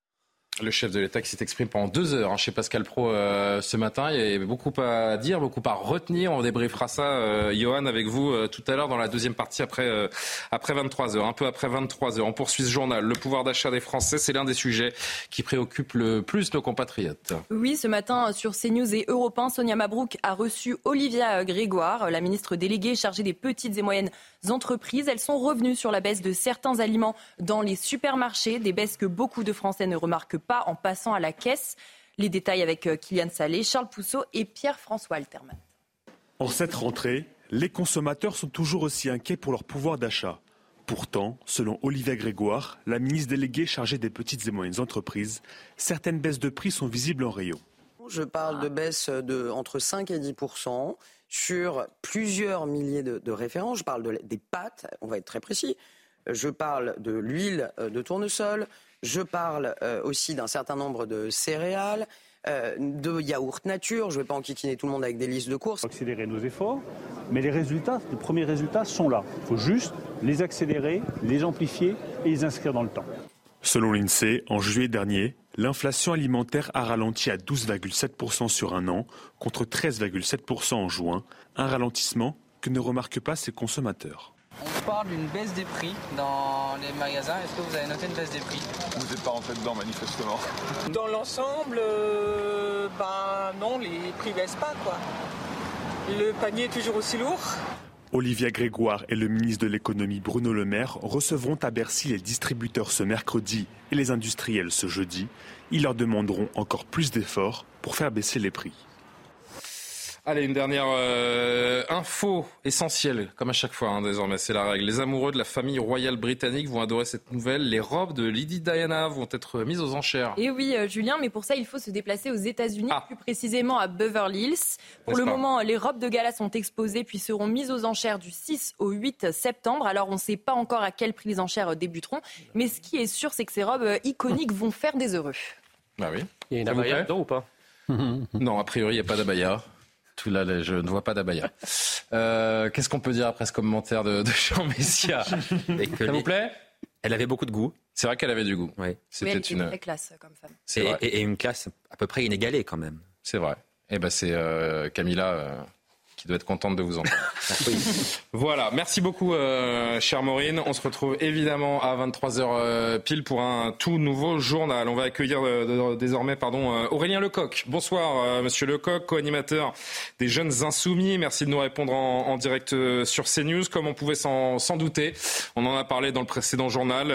Le chef de l'État qui s'est exprimé pendant deux heures hein, chez Pascal Pro euh, ce matin. Il y avait beaucoup à dire, beaucoup à retenir. On débriefera ça, euh, Johan, avec vous euh, tout à l'heure dans la deuxième partie après, euh, après 23 heures, un peu après 23 heures. On poursuit ce journal. Le pouvoir d'achat des Français, c'est l'un des sujets qui préoccupe le plus nos compatriotes. Oui, ce matin sur CNews et Europe 1, Sonia Mabrouk a reçu Olivia Grégoire, la ministre déléguée chargée des petites et moyennes entreprises. Elles sont revenues sur la baisse de certains aliments dans les supermarchés, des baisses que beaucoup de Français ne remarquent pas en passant à la caisse. Les détails avec euh, Kylian Salé, Charles Pousseau et Pierre-François Alterman. En cette rentrée, les consommateurs sont toujours aussi inquiets pour leur pouvoir d'achat. Pourtant, selon Olivia Grégoire, la ministre déléguée chargée des petites et moyennes entreprises, certaines baisses de prix sont visibles en rayon. Je parle de baisse de entre 5 et 10 sur plusieurs milliers de, de références. Je parle de, des pâtes, on va être très précis. Je parle de l'huile euh, de tournesol. Je parle euh, aussi d'un certain nombre de céréales, euh, de yaourt nature. Je ne vais pas enquiquiner tout le monde avec des listes de courses. accélérer nos efforts, mais les résultats, les premiers résultats sont là. Il faut juste les accélérer, les amplifier et les inscrire dans le temps. Selon l'INSEE, en juillet dernier, l'inflation alimentaire a ralenti à 12,7% sur un an, contre 13,7% en juin, un ralentissement que ne remarquent pas ces consommateurs. On parle d'une baisse des prix dans les magasins. Est-ce que vous avez noté une baisse des prix? Vous n'êtes pas rentré dedans manifestement. Dans l'ensemble, euh, ben non, les prix baissent pas quoi. Le panier est toujours aussi lourd. Olivia Grégoire et le ministre de l'économie Bruno Le Maire recevront à Bercy les distributeurs ce mercredi et les industriels ce jeudi. Ils leur demanderont encore plus d'efforts pour faire baisser les prix. Allez, une dernière euh, info essentielle, comme à chaque fois hein, désormais, c'est la règle. Les amoureux de la famille royale britannique vont adorer cette nouvelle. Les robes de Lady Diana vont être mises aux enchères. Et oui, euh, Julien, mais pour ça, il faut se déplacer aux États-Unis, plus précisément à Beverly Hills. Pour le pas moment, les robes de gala sont exposées puis seront mises aux enchères du 6 au 8 septembre. Alors, on ne sait pas encore à quel prix les enchères euh, débuteront, mais ce qui est sûr, c'est que ces robes iconiques vont faire des heureux. Bah oui. Il y a une abaya dedans ou pas? Non, a priori, il n'y a pas d'abaya. Tout là, là, je ne vois pas d'abaya. Euh, Qu'est-ce qu'on peut dire après ce commentaire de, de Jean Messia Et que Ça les- vous plaît? Elle avait beaucoup de goût. C'est vrai qu'elle avait du goût. Oui. Oui, C'était elle était une. très classe euh, comme femme. C'est Et, vrai. et- et une classe à peu près inégalée quand même. C'est vrai. Et ben c'est euh, Camilla euh, qui doit être contente de vous entendre. voilà, merci beaucoup, euh, chère Maureen. On se retrouve évidemment à 23h euh, pile pour un tout nouveau journal. On va accueillir euh, désormais pardon, Aurélien Lecoq. Bonsoir, monsieur Lecoq, co-animateur des Jeunes Insoumis. Merci de nous répondre en, en direct sur CNews. Comme on pouvait s'en douter, on en a parlé dans le précédent journal.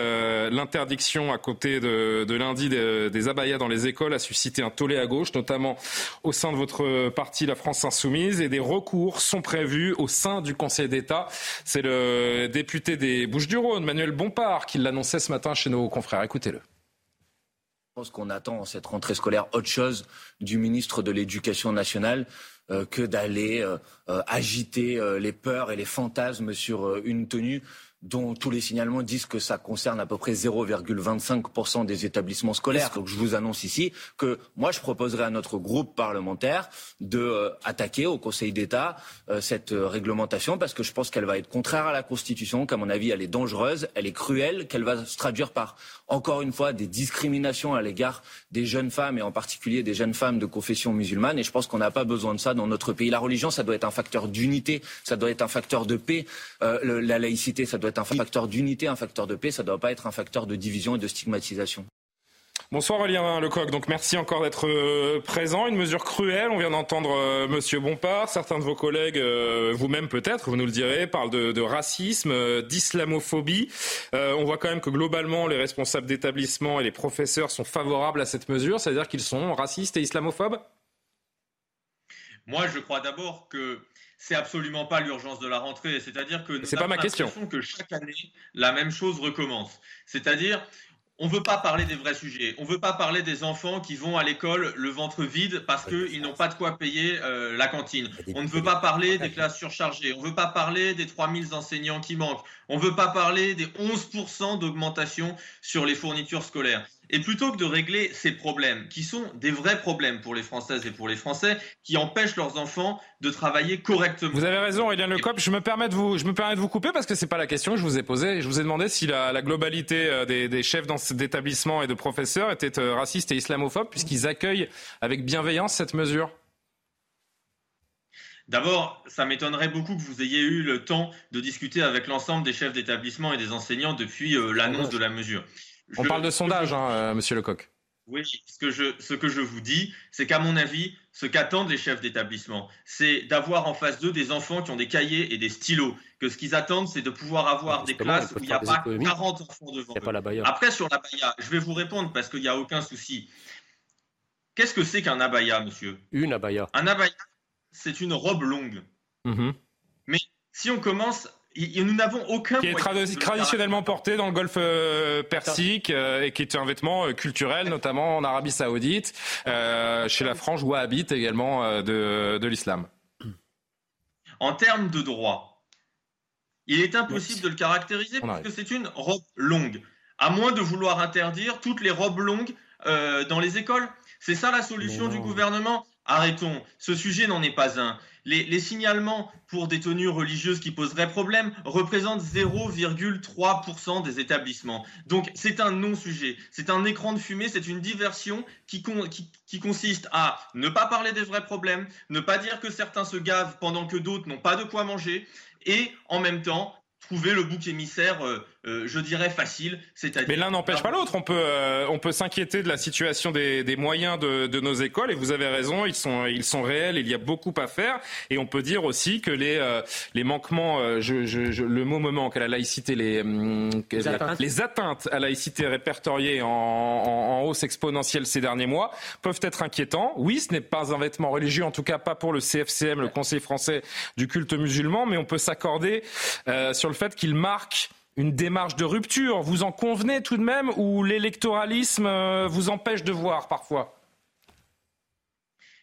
L'interdiction à côté de, de lundi des, des abayas dans les écoles a suscité un tollé à gauche, notamment au sein de votre parti, la France Insoumise, et des recours sont prévus au sein du Conseil d'État. C'est le député des Bouches-du-Rhône, Manuel Bompard, qui l'annonçait ce matin chez nos confrères. Écoutez-le. Je pense qu'on attend cette rentrée scolaire autre chose du ministre de l'Éducation nationale euh, que d'aller euh, euh, agiter les peurs et les fantasmes sur une tenue dont tous les signalements disent que ça concerne à peu près 0,25% des établissements scolaires. Donc je vous annonce ici que moi je proposerai à notre groupe parlementaire de euh, attaquer au Conseil d'État euh, cette euh, réglementation parce que je pense qu'elle va être contraire à la Constitution, qu'à mon avis elle est dangereuse, elle est cruelle, qu'elle va se traduire par encore une fois des discriminations à l'égard des jeunes femmes et en particulier des jeunes femmes de confession musulmane. Et je pense qu'on n'a pas besoin de ça dans notre pays. La religion, ça doit être un facteur d'unité, ça doit être un facteur de paix. Euh, le, la laïcité, ça doit être un facteur d'unité, un facteur de paix, ça ne doit pas être un facteur de division et de stigmatisation. Bonsoir Aurélien Lecoq. Donc merci encore d'être euh, présent. Une mesure cruelle. On vient d'entendre euh, Monsieur Bompard. Certains de vos collègues, euh, vous-même peut-être, vous nous le direz, parlent de, de racisme, d'islamophobie. Euh, on voit quand même que globalement, les responsables d'établissements et les professeurs sont favorables à cette mesure. C'est-à-dire qu'ils sont racistes et islamophobes? Moi, je crois d'abord que c'est absolument pas l'urgence de la rentrée. C'est-à-dire que nous C'est pas avons ma question. l'impression que chaque année, la même chose recommence. C'est-à-dire, on ne veut pas parler des vrais sujets. On ne veut pas parler des enfants qui vont à l'école le ventre vide parce qu'ils n'ont pas de quoi payer euh, la cantine. On ne veut pas parler des classes surchargées. On ne veut pas parler des 3000 enseignants qui manquent. On ne veut pas parler des 11% d'augmentation sur les fournitures scolaires. Et plutôt que de régler ces problèmes, qui sont des vrais problèmes pour les Françaises et pour les Français, qui empêchent leurs enfants de travailler correctement. Vous avez raison, Aurélien Lecoq. Je me permets de vous, je me permets de vous couper parce que c'est pas la question que je vous ai posée. Je vous ai demandé si la, la globalité euh, des, des chefs d'établissements et de professeurs était euh, raciste et islamophobes puisqu'ils accueillent avec bienveillance cette mesure. D'abord, ça m'étonnerait beaucoup que vous ayez eu le temps de discuter avec l'ensemble des chefs d'établissement et des enseignants depuis euh, l'annonce de la mesure. On Je- parle de sondage, hein, euh, Monsieur Lecoq. Oui, ce que je, ce que je vous dis, c'est qu'à mon avis, ce qu'attendent les chefs d'établissement, c'est d'avoir en face d'eux des enfants qui ont des cahiers et des stylos. Que ce qu'ils attendent, c'est de pouvoir avoir des justement, classes où il n'y a des pas économies. 40 enfants devant eux. pas la. Après, sur l'abaya, je vais vous répondre parce qu'il n'y a aucun souci. Qu'est-ce que c'est qu'un abaya, monsieur? Une abaya. Un abaya, c'est une robe longue. Mais si on commence, y- y- nous n'avons aucun Qui est traditionnellement porté dans le golfe euh, Persique euh, et qui est un vêtement euh, culturel, notamment en Arabie Saoudite, euh, chez la frange wahhabite également euh, de, de l'islam. En termes de droit, il est impossible de le caractériser On parce que c'est une robe longue. À moins de vouloir interdire toutes les robes longues euh, dans les écoles. C'est ça la solution du gouvernement? Arrêtons, ce sujet n'en est pas un. Les, signalements pour des tenues religieuses qui poseraient problème représentent 0,3% des établissements. Donc c'est un non-sujet, c'est un écran de fumée, c'est une diversion qui consiste à ne pas parler des vrais problèmes, ne pas dire que certains se gavent pendant que d'autres n'ont pas de quoi manger, et en même temps trouver le bouc émissaire, euh, euh, je dirais, facile, c'est-à-dire... Mais l'un n'empêche pas l'autre. On peut, euh, on peut s'inquiéter de la situation des, des moyens de, de nos écoles. Et vous avez raison, ils sont, ils sont réels. Il y a beaucoup à faire. Et on peut dire aussi que les, euh, les manquements, euh, je, je, je- le mot me manque à la laïcité, les, hum, Les atteintes. les atteintes à la laïcité répertoriées en, en, en hausse exponentielle ces derniers mois peuvent être inquiétants. Oui, ce n'est pas un vêtement religieux, en tout cas pas pour le CFCM, le Conseil français du culte musulman, mais on peut s'accorder euh, sur le fait qu'il marque une démarche de rupture. Vous en convenez tout de même ou l'électoralisme euh, vous empêche de voir parfois?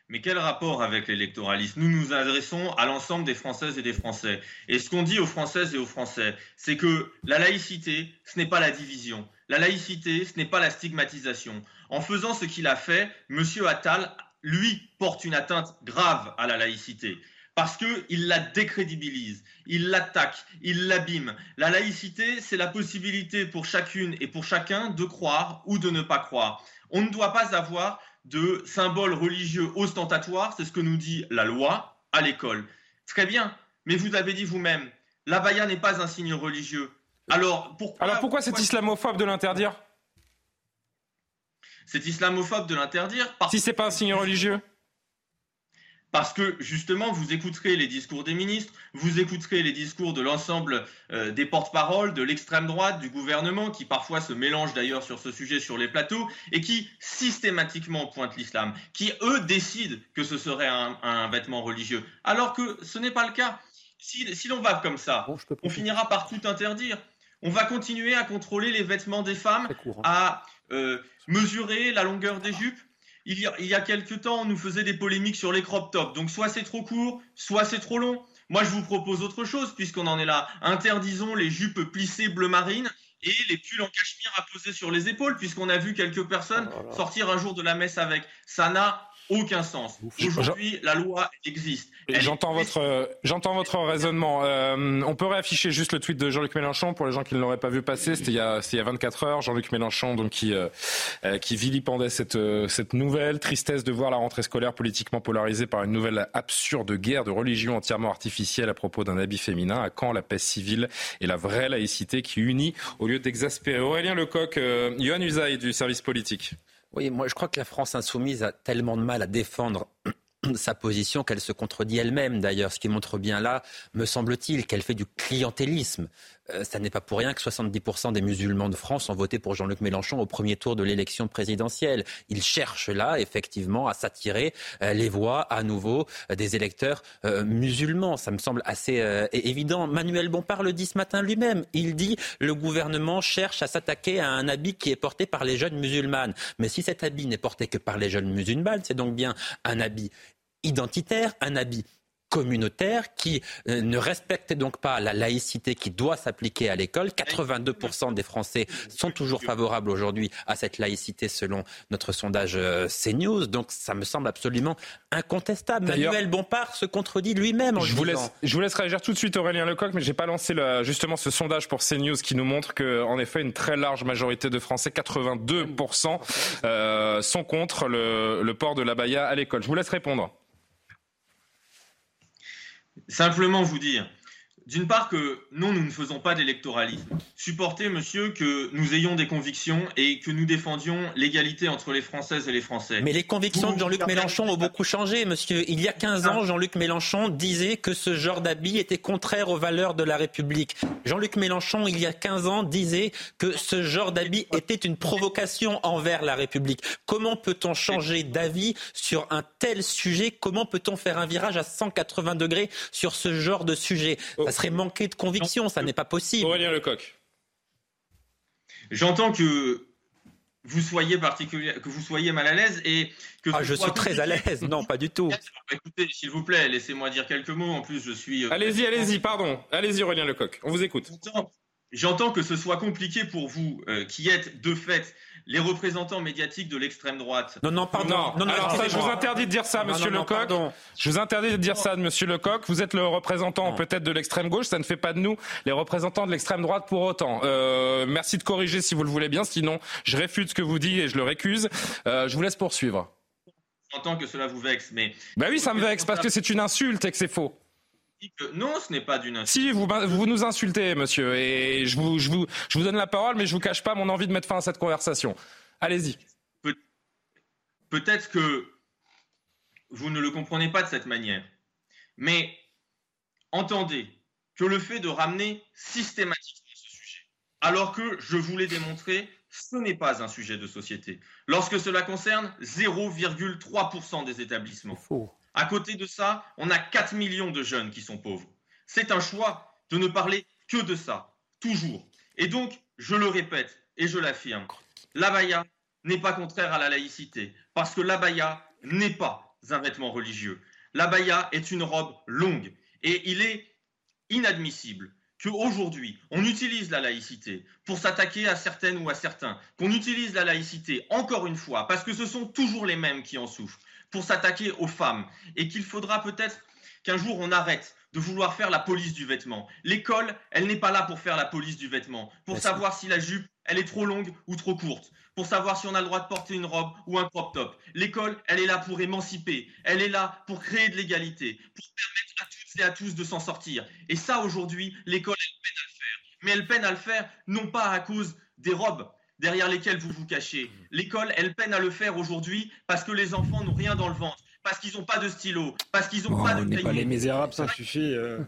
Mais quel rapport avec l'électoralisme? Nous nous adressons à l'ensemble des Françaises et des Français. Et ce qu'on dit aux Françaises et aux Français, c'est que la laïcité, ce n'est pas la division. La laïcité, ce n'est pas la stigmatisation. En faisant ce qu'il a fait, M. Attal, lui, porte une atteinte grave à la laïcité. Parce qu'il la décrédibilise, il l'attaque, il l'abîme. La laïcité, c'est la possibilité pour chacune et pour chacun de croire ou de ne pas croire. On ne doit pas avoir de symboles religieux ostentatoires, c'est ce que nous dit la loi à l'école. Très bien, mais vous avez dit vous-même, l'abaya n'est pas un signe religieux. Alors pourquoi, Alors pourquoi c'est islamophobe de l'interdire? C'est islamophobe de l'interdire Si c'est pas un signe religieux? Parce que justement, vous écouterez les discours des ministres, vous écouterez les discours de l'ensemble euh, des porte-paroles de l'extrême droite, du gouvernement, qui parfois se mélangent d'ailleurs sur ce sujet sur les plateaux, et qui systématiquement pointent l'islam, qui eux décident que ce serait un, vêtement religieux, alors que ce n'est pas le cas. Si, si l'on va comme ça, on finira par tout interdire. On va continuer à contrôler les vêtements des femmes, à euh, mesurer la longueur des jupes, il y, a, il y a quelques temps, on nous faisait des polémiques sur les crop tops. Donc soit c'est trop court, soit c'est trop long. Moi, je vous propose autre chose, puisqu'on en est là. Interdisons les jupes plissées bleu marine et les pulls en cachemire à poser sur les épaules, puisqu'on a vu quelques personnes oh sortir un jour de la messe avec. Ça n'a aucun sens. Aujourd'hui, la loi existe. J'entends votre, j'entends votre raisonnement. Euh, on peut réafficher juste le tweet de Jean-Luc Mélenchon pour les gens qui ne l'auraient pas vu passer. C'était il, y a, il y a 24 heures. Jean-Luc Mélenchon, donc qui, euh, euh, qui vilipendait cette, cette nouvelle tristesse de voir la rentrée scolaire politiquement polarisée par une nouvelle absurde guerre de religion entièrement artificielle à propos d'un habit féminin. À quand la paix civile et la vraie laïcité qui unit au lieu d'exaspérer? Aurélien Lecoq, Yohann Usaï du service politique. Oui, moi je crois que la France insoumise a tellement de mal à défendre sa position qu'elle se contredit elle-même d'ailleurs, ce qui montre bien là, me semble-t-il, qu'elle fait du clientélisme. Euh, ça n'est pas pour rien que 70% des musulmans de France ont voté pour Jean-Luc Mélenchon au premier tour de l'élection présidentielle. Il cherche là, effectivement, à s'attirer euh, les voix à nouveau euh, des électeurs musulmans. Ça me semble assez évident. Manuel Bompard le dit ce matin lui-même. Il dit le gouvernement cherche à s'attaquer à un habit qui est porté par les jeunes musulmanes. Mais si cet habit n'est porté que par les jeunes musulmanes, c'est donc bien un habit identitaire, un habit communautaire qui euh, ne respecte donc pas la laïcité qui doit s'appliquer à l'école. 82% des Français sont toujours favorables aujourd'hui à cette laïcité selon notre sondage euh, CNews. Donc ça me semble absolument incontestable. Manuel Bompard se contredit lui-même je vous laisse, Je vous laisse réagir tout de suite Aurélien Lecoq, mais j'ai pas lancé le, justement ce sondage pour CNews qui nous montre que en effet une très large majorité de Français, 82%, euh, sont contre le, le port de la baya à l'école. Je vous laisse répondre. Simplement vous dire, d'une part que non, nous ne faisons pas d'électoralisme. Supportez, monsieur, que nous ayons des convictions et que nous défendions l'égalité entre les Françaises et les Français. Mais les convictions de Jean-Luc Mélenchon ont beaucoup changé, monsieur. Il y a 15 ans, Jean-Luc Mélenchon disait que ce genre d'habit était contraire aux valeurs de la République. Jean-Luc Mélenchon, il y a 15 ans, disait que ce genre d'habit était une provocation envers la République. Comment peut-on changer d'avis sur un tel sujet? Comment peut-on faire un virage à 180 degrés sur ce genre de sujet? Ça serait manquer de conviction, ça n'est pas possible. Aurélien Lecoq. J'entends que vous soyez particulier, que vous soyez mal à l'aise et que ah, je suis très à l'aise. Non, pas du tout. Écoutez, s'il vous plaît, laissez-moi dire quelques mots. En plus, je suis. Euh, allez-y, allez-y, pardon. Allez-y, Aurélien Lecoq. On vous écoute. J'entends que ce soit compliqué pour vous, euh, qui êtes de fait les représentants médiatiques de l'extrême droite. Non, non, pardon. Non, non, Alors ça, je vous interdis de dire ça, monsieur Lecoq. Je vous interdis de dire ça, monsieur Lecoq. Vous êtes le représentant peut-être de l'extrême gauche. Ça ne fait pas de nous les représentants de l'extrême droite pour autant. Euh, merci de corriger si vous le voulez bien. Sinon, je réfute ce que vous dites et je le récuse. Euh, je vous laisse poursuivre. J'entends que cela vous vexe, mais. Ben oui, ça me vexe parce que c'est une insulte et que c'est faux. Non, ce n'est pas d'une insulte. Si, vous, vous nous insultez, monsieur, et je vous, je, vous, je vous donne la parole, mais je vous cache pas mon envie de mettre fin à cette conversation. Allez-y. Peut-être que vous ne le comprenez pas de cette manière, mais entendez que le fait de ramener systématiquement ce sujet, alors que je vous l'ai démontré, ce n'est pas un sujet de société. Lorsque cela concerne 0,3% des établissements. À côté de ça, on a 4 millions de jeunes qui sont pauvres. C'est un choix de ne parler que de ça, toujours. Et donc, je le répète et je l'affirme, l'abaya n'est pas contraire à la laïcité, parce que l'abaya n'est pas un vêtement religieux. L'abaya est une robe longue, et il est inadmissible qu'aujourd'hui, on utilise la laïcité pour s'attaquer à certaines ou à certains, qu'on utilise la laïcité, encore une fois, parce que ce sont toujours les mêmes qui en souffrent, pour s'attaquer aux femmes, et qu'il faudra peut-être qu'un jour on arrête de vouloir faire la police du vêtement. L'école, elle n'est pas là pour faire la police du vêtement, pour savoir si la jupe, elle est trop longue ou trop courte, pour savoir si on a le droit de porter une robe ou un crop top. L'école, elle est là pour émanciper, elle est là pour créer de l'égalité, pour permettre à toutes et à tous de s'en sortir. Et ça, aujourd'hui, l'école, elle peine à le faire. Mais elle peine à le faire non pas à cause des robes, derrière lesquelles vous vous cachez. L'école, elle peine à le faire aujourd'hui parce que les enfants n'ont rien dans le ventre, parce qu'ils n'ont pas de stylo, parce qu'ils n'ont pas de cahier. Pas les misérables, ça suffit. Euh.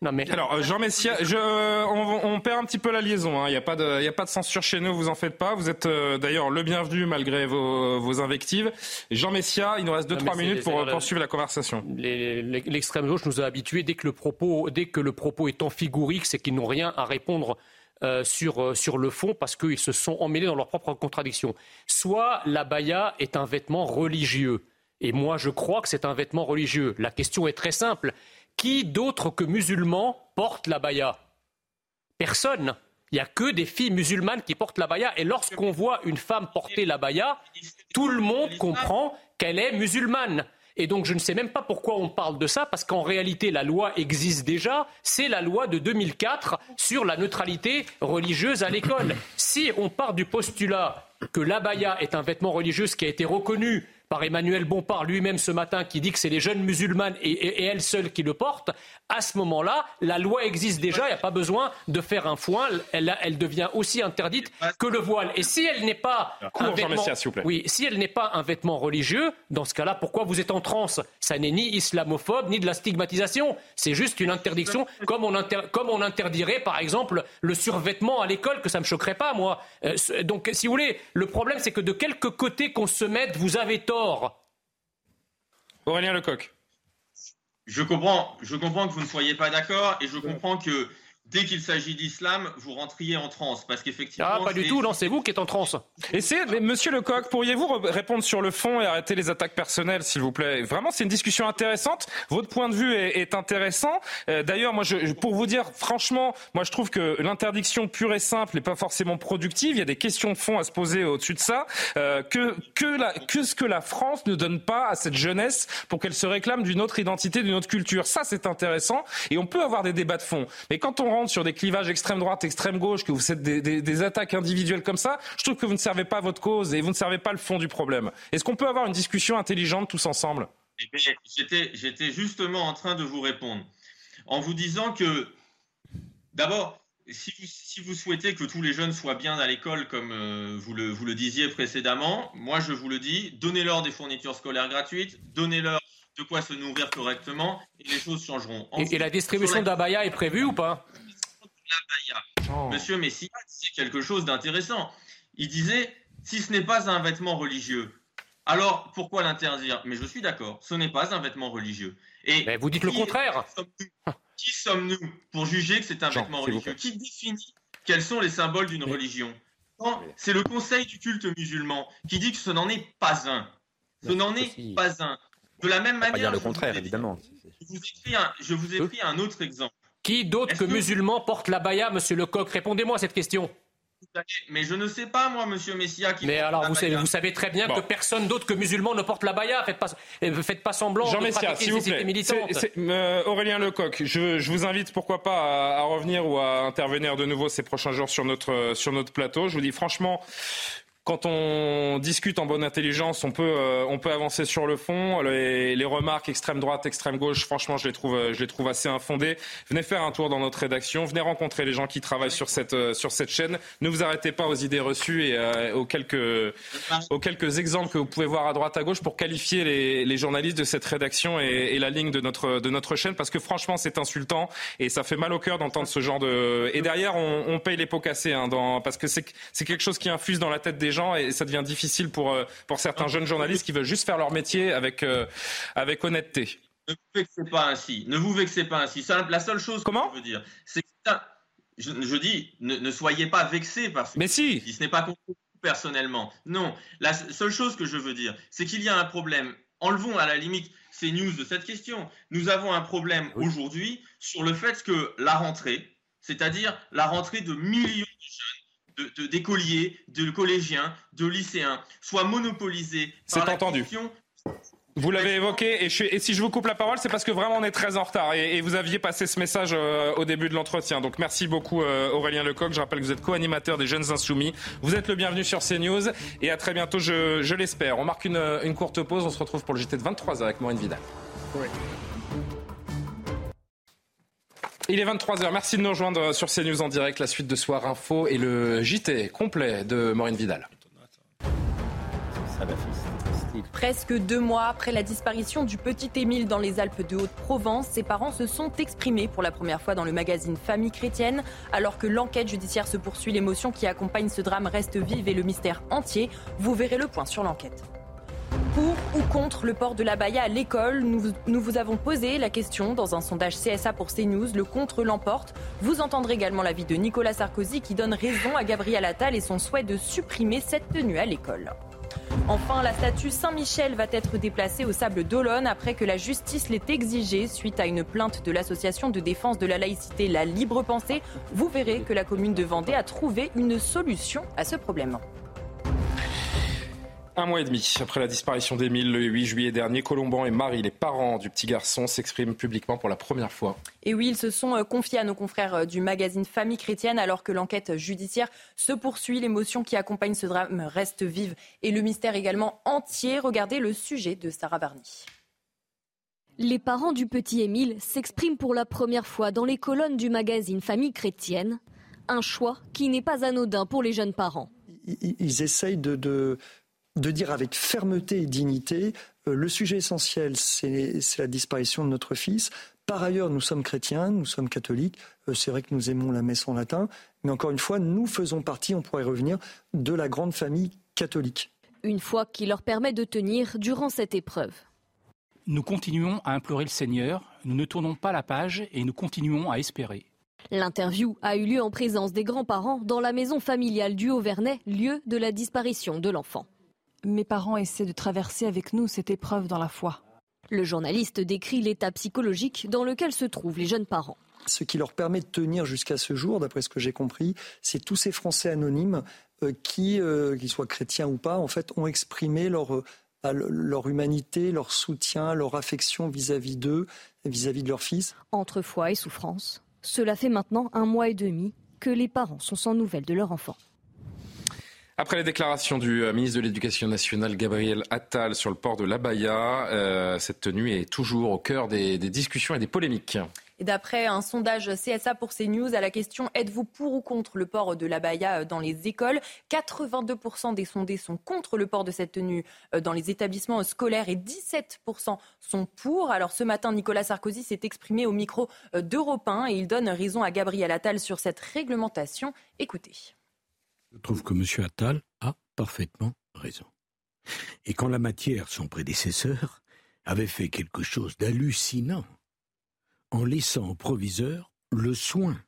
Non mais alors euh, Jean Messia, je, on, perd un petit peu la liaison. Il hein. n'y a pas de, il a pas de censure chez nous, vous en faites pas. Vous êtes euh, d'ailleurs le bienvenu malgré vos, vos invectives. Jean Messia, il nous reste 2-3 minutes pour poursuivre la conversation. L'extrême gauche nous a habitués dès que le propos, dès que le propos est amphigorique, c'est qu'ils n'ont rien à répondre euh, sur, euh, sur le fond parce qu'ils se sont emmêlés dans leurs propres contradictions. Soit la baya est un vêtement religieux, et moi je crois que c'est un vêtement religieux. La question est très simple. Qui d'autre que musulmans porte la baya? Personne. Il n'y a que des filles musulmanes qui portent la baya. Et lorsqu'on voit une femme porter la baya, tout le monde comprend qu'elle est musulmane. Et donc je ne sais même pas pourquoi on parle de ça, parce qu'en réalité la loi existe déjà, c'est la loi de 2004 sur la neutralité religieuse à l'école. Si on part du postulat que l'abaya est un vêtement religieux qui a été reconnu par Emmanuel Bompard lui-même ce matin qui dit que c'est les jeunes musulmanes et, elles seules qui le portent, à ce moment-là, la loi existe déjà, il n'y a pas besoin de faire un foin, elle, elle, devient aussi interdite que le voile. Et si elle n'est pas un vêtement, oui, si elle n'est pas un vêtement religieux, dans ce cas-là, pourquoi vous êtes en transe? Ça n'est ni islamophobe ni de la stigmatisation, c'est juste une interdiction, comme on, comme on interdirait par exemple le survêtement à l'école, que ça me choquerait pas moi. Euh, donc, si vous voulez, le problème c'est que de quelque côté qu'on se mette, vous avez tort Aurélien Lecoq. Je comprends, je comprends que vous ne soyez pas d'accord et je comprends que dès qu'il s'agit d'islam, vous rentriez en transe. Parce qu'effectivement. Ah, pas du tout, non, c'est vous qui êtes en transe. Et c'est, monsieur Lecoq, pourriez-vous répondre sur le fond et arrêter les attaques personnelles, s'il vous plaît? Vraiment, c'est une discussion intéressante. Votre point de vue est, intéressant. Euh, d'ailleurs, moi, je, pour vous dire, franchement, moi, je trouve que l'interdiction pure et simple n'est pas forcément productive. Il y a des questions de fond à se poser au-dessus de ça. Euh, que, que, la, que ce que la France ne donne pas à cette jeunesse pour qu'elle se réclame d'une autre identité, d'une autre culture. Ça, c'est intéressant. Et on peut avoir des débats de fond. Mais quand on sur des clivages extrême droite, extrême gauche, que vous faites des, attaques individuelles comme ça, je trouve que vous ne servez pas votre cause et vous ne servez pas le fond du problème. Est-ce qu'on peut avoir une discussion intelligente tous ensemble? Eh J'étais justement en train de vous répondre en vous disant que, d'abord, si vous, souhaitez que tous les jeunes soient bien à l'école, comme euh, vous, le, vous le disiez précédemment, moi je vous le dis, donnez-leur des fournitures scolaires gratuites, donnez-leur de quoi se nourrir correctement et les choses changeront. et, la distribution d'abaya est prévue ou pas? Oh. Monsieur Messi disait quelque chose d'intéressant. Il disait si ce n'est pas un vêtement religieux, alors pourquoi l'interdire? Mais je suis d'accord, ce n'est pas un vêtement religieux. Et Mais vous dites le contraire. Qui sommes-nous? Pour juger que c'est un vêtement religieux? Qui définit quels sont les symboles d'une religion? C'est le Conseil du culte musulman qui dit que ce n'en est pas un. Ce n'en est pas un. De la même manière. Pas dire le contraire, évidemment. Je vous ai pris un, autre exemple. Qui d'autre que, musulmans porte la baya, monsieur Lecoq? Répondez-moi à cette question. Mais je ne sais pas, moi, monsieur Messia. Qui mais alors, vous savez, vous savez, très bien que personne d'autre que musulmans ne porte la baya. Faites pas, euh, faites pas semblant Jean de Messia, s'il vous plaît. Euh, Aurélien Lecoq, je, je, vous invite, pourquoi pas, à, à, revenir ou à intervenir de nouveau ces prochains jours sur notre, sur notre plateau. Je vous dis franchement, quand on discute en bonne intelligence, on peut, euh, on peut avancer sur le fond. Les, remarques extrême droite, extrême gauche, franchement, je les trouve, je les trouve assez infondées. Venez faire un tour dans notre rédaction, venez rencontrer les gens qui travaillent sur cette, euh, sur cette chaîne. Ne vous arrêtez pas aux idées reçues et euh, aux, quelques, aux quelques exemples que vous pouvez voir à droite, à gauche pour qualifier les, journalistes de cette rédaction et, la ligne de notre, de notre chaîne, parce que franchement, c'est insultant et ça fait mal au cœur d'entendre ce genre de. Et derrière, on, paye les pots cassés, hein, parce que c'est quelque chose qui infuse dans la tête des gens et ça devient difficile pour, euh, pour certains jeunes journalistes qui veulent juste faire leur métier avec, euh, avec honnêteté. Ne vous vexez pas ainsi. Ne vous vexez pas ainsi. La seule chose Comment que je veux dire, c'est que je, je, dis, ne, soyez pas vexés parce que Mais si. ce n'est pas contre vous personnellement. Non. La seule chose que je veux dire, c'est qu'il y a un problème. Enlevons à la limite ces news de cette question. Nous avons un problème aujourd'hui sur le fait que la rentrée, c'est-à-dire la rentrée de millions de d'écoliers, de, collégiens, de lycéens, soit monopolisés par la question Vous l'avez évoqué, et, si je vous coupe la parole, c'est parce que vraiment on est très en retard, et, vous aviez passé ce message euh, au début de l'entretien. Donc merci beaucoup euh, Aurélien Lecoq, je rappelle que vous êtes co-animateur des Jeunes Insoumis. Vous êtes le bienvenu sur CNews, et à très bientôt, je, l'espère. On marque une, courte pause, on se retrouve pour le JT de 23h avec Maureen Vidal. Il est 23h, merci de nous rejoindre sur CNews en direct, la suite de Soir Info et le JT complet de Maureen Vidal. Presque deux mois après la disparition du petit Émile dans les Alpes de Haute-Provence, ses parents se sont exprimés pour la première fois dans le magazine Famille chrétienne. Alors que l'enquête judiciaire se poursuit, l'émotion qui accompagne ce drame reste vive et le mystère entier. Vous verrez le point sur l'enquête. Pour ou contre le port de la baya à l'école nous, nous, vous avons posé la question dans un sondage CSA pour CNews. Le contre l'emporte. Vous entendrez également l'avis de Nicolas Sarkozy qui donne raison à Gabriel Attal et son souhait de supprimer cette tenue à l'école. Enfin, la statue Saint-Michel va être déplacée au Sable d'Olonne après que la justice l'ait exigée suite à une plainte de l'association de défense de la laïcité La Libre Pensée. Vous verrez que la commune de Vendée a trouvé une solution à ce problème. Un mois et demi après la disparition d'Émile le 8 juillet dernier, Colomban et Marie, les parents du petit garçon, s'expriment publiquement pour la première fois. Et oui, ils se sont euh, confiés à nos confrères euh, du magazine Famille chrétienne alors que l'enquête judiciaire se poursuit. L'émotion qui accompagne ce drame reste vive et le mystère également entier. Regardez le sujet de Sarah Barney. Les parents du petit Émile s'expriment pour la première fois dans les colonnes du magazine Famille chrétienne. Un choix qui n'est pas anodin pour les jeunes parents. Ils essayent de de dire avec fermeté et dignité, euh, le sujet essentiel, c'est la disparition de notre fils. Par ailleurs, nous sommes chrétiens, nous sommes catholiques, euh, c'est vrai que nous aimons la messe en latin, mais encore une fois, nous faisons partie, on pourrait revenir, de la grande famille catholique. Une foi qui leur permet de tenir durant cette épreuve. Nous continuons à implorer le Seigneur, nous ne tournons pas la page et nous continuons à espérer. L'interview a eu lieu en présence des grands-parents dans la maison familiale du Haut-Vernay, lieu de la disparition de l'enfant mes parents essaient de traverser avec nous cette épreuve dans la foi. Le journaliste décrit l'état psychologique dans lequel se trouvent les jeunes parents. Ce qui leur permet de tenir jusqu'à ce jour, d'après ce que j'ai compris, c'est tous ces Français anonymes euh, qui, euh, qu'ils soient chrétiens ou pas, en fait, ont exprimé leur, euh, bah, leur humanité, leur soutien, leur affection vis-à-vis d'eux, vis-à-vis de leur fils. Entre foi et souffrance, cela fait maintenant un mois et demi que les parents sont sans nouvelles de leur enfant. Après les déclarations du euh, ministre de l'Éducation nationale Gabriel Attal sur le port de l'Abaya, euh, cette tenue est toujours au cœur des, discussions et des polémiques. Et d'après un sondage CSA pour CNews à la question êtes-vous pour ou contre le port de l'abaya euh, dans les écoles? 82% des sondés sont contre le port de cette tenue dans les établissements scolaires et 17% sont pour. Alors ce matin, Nicolas Sarkozy s'est exprimé au micro d'Europe 1 et il donne raison à Gabriel Attal sur cette réglementation. Écoutez. Je trouve que M. Attal a parfaitement raison. Et quand la matière, son prédécesseur, avait fait quelque chose d'hallucinant, en laissant au proviseur le soin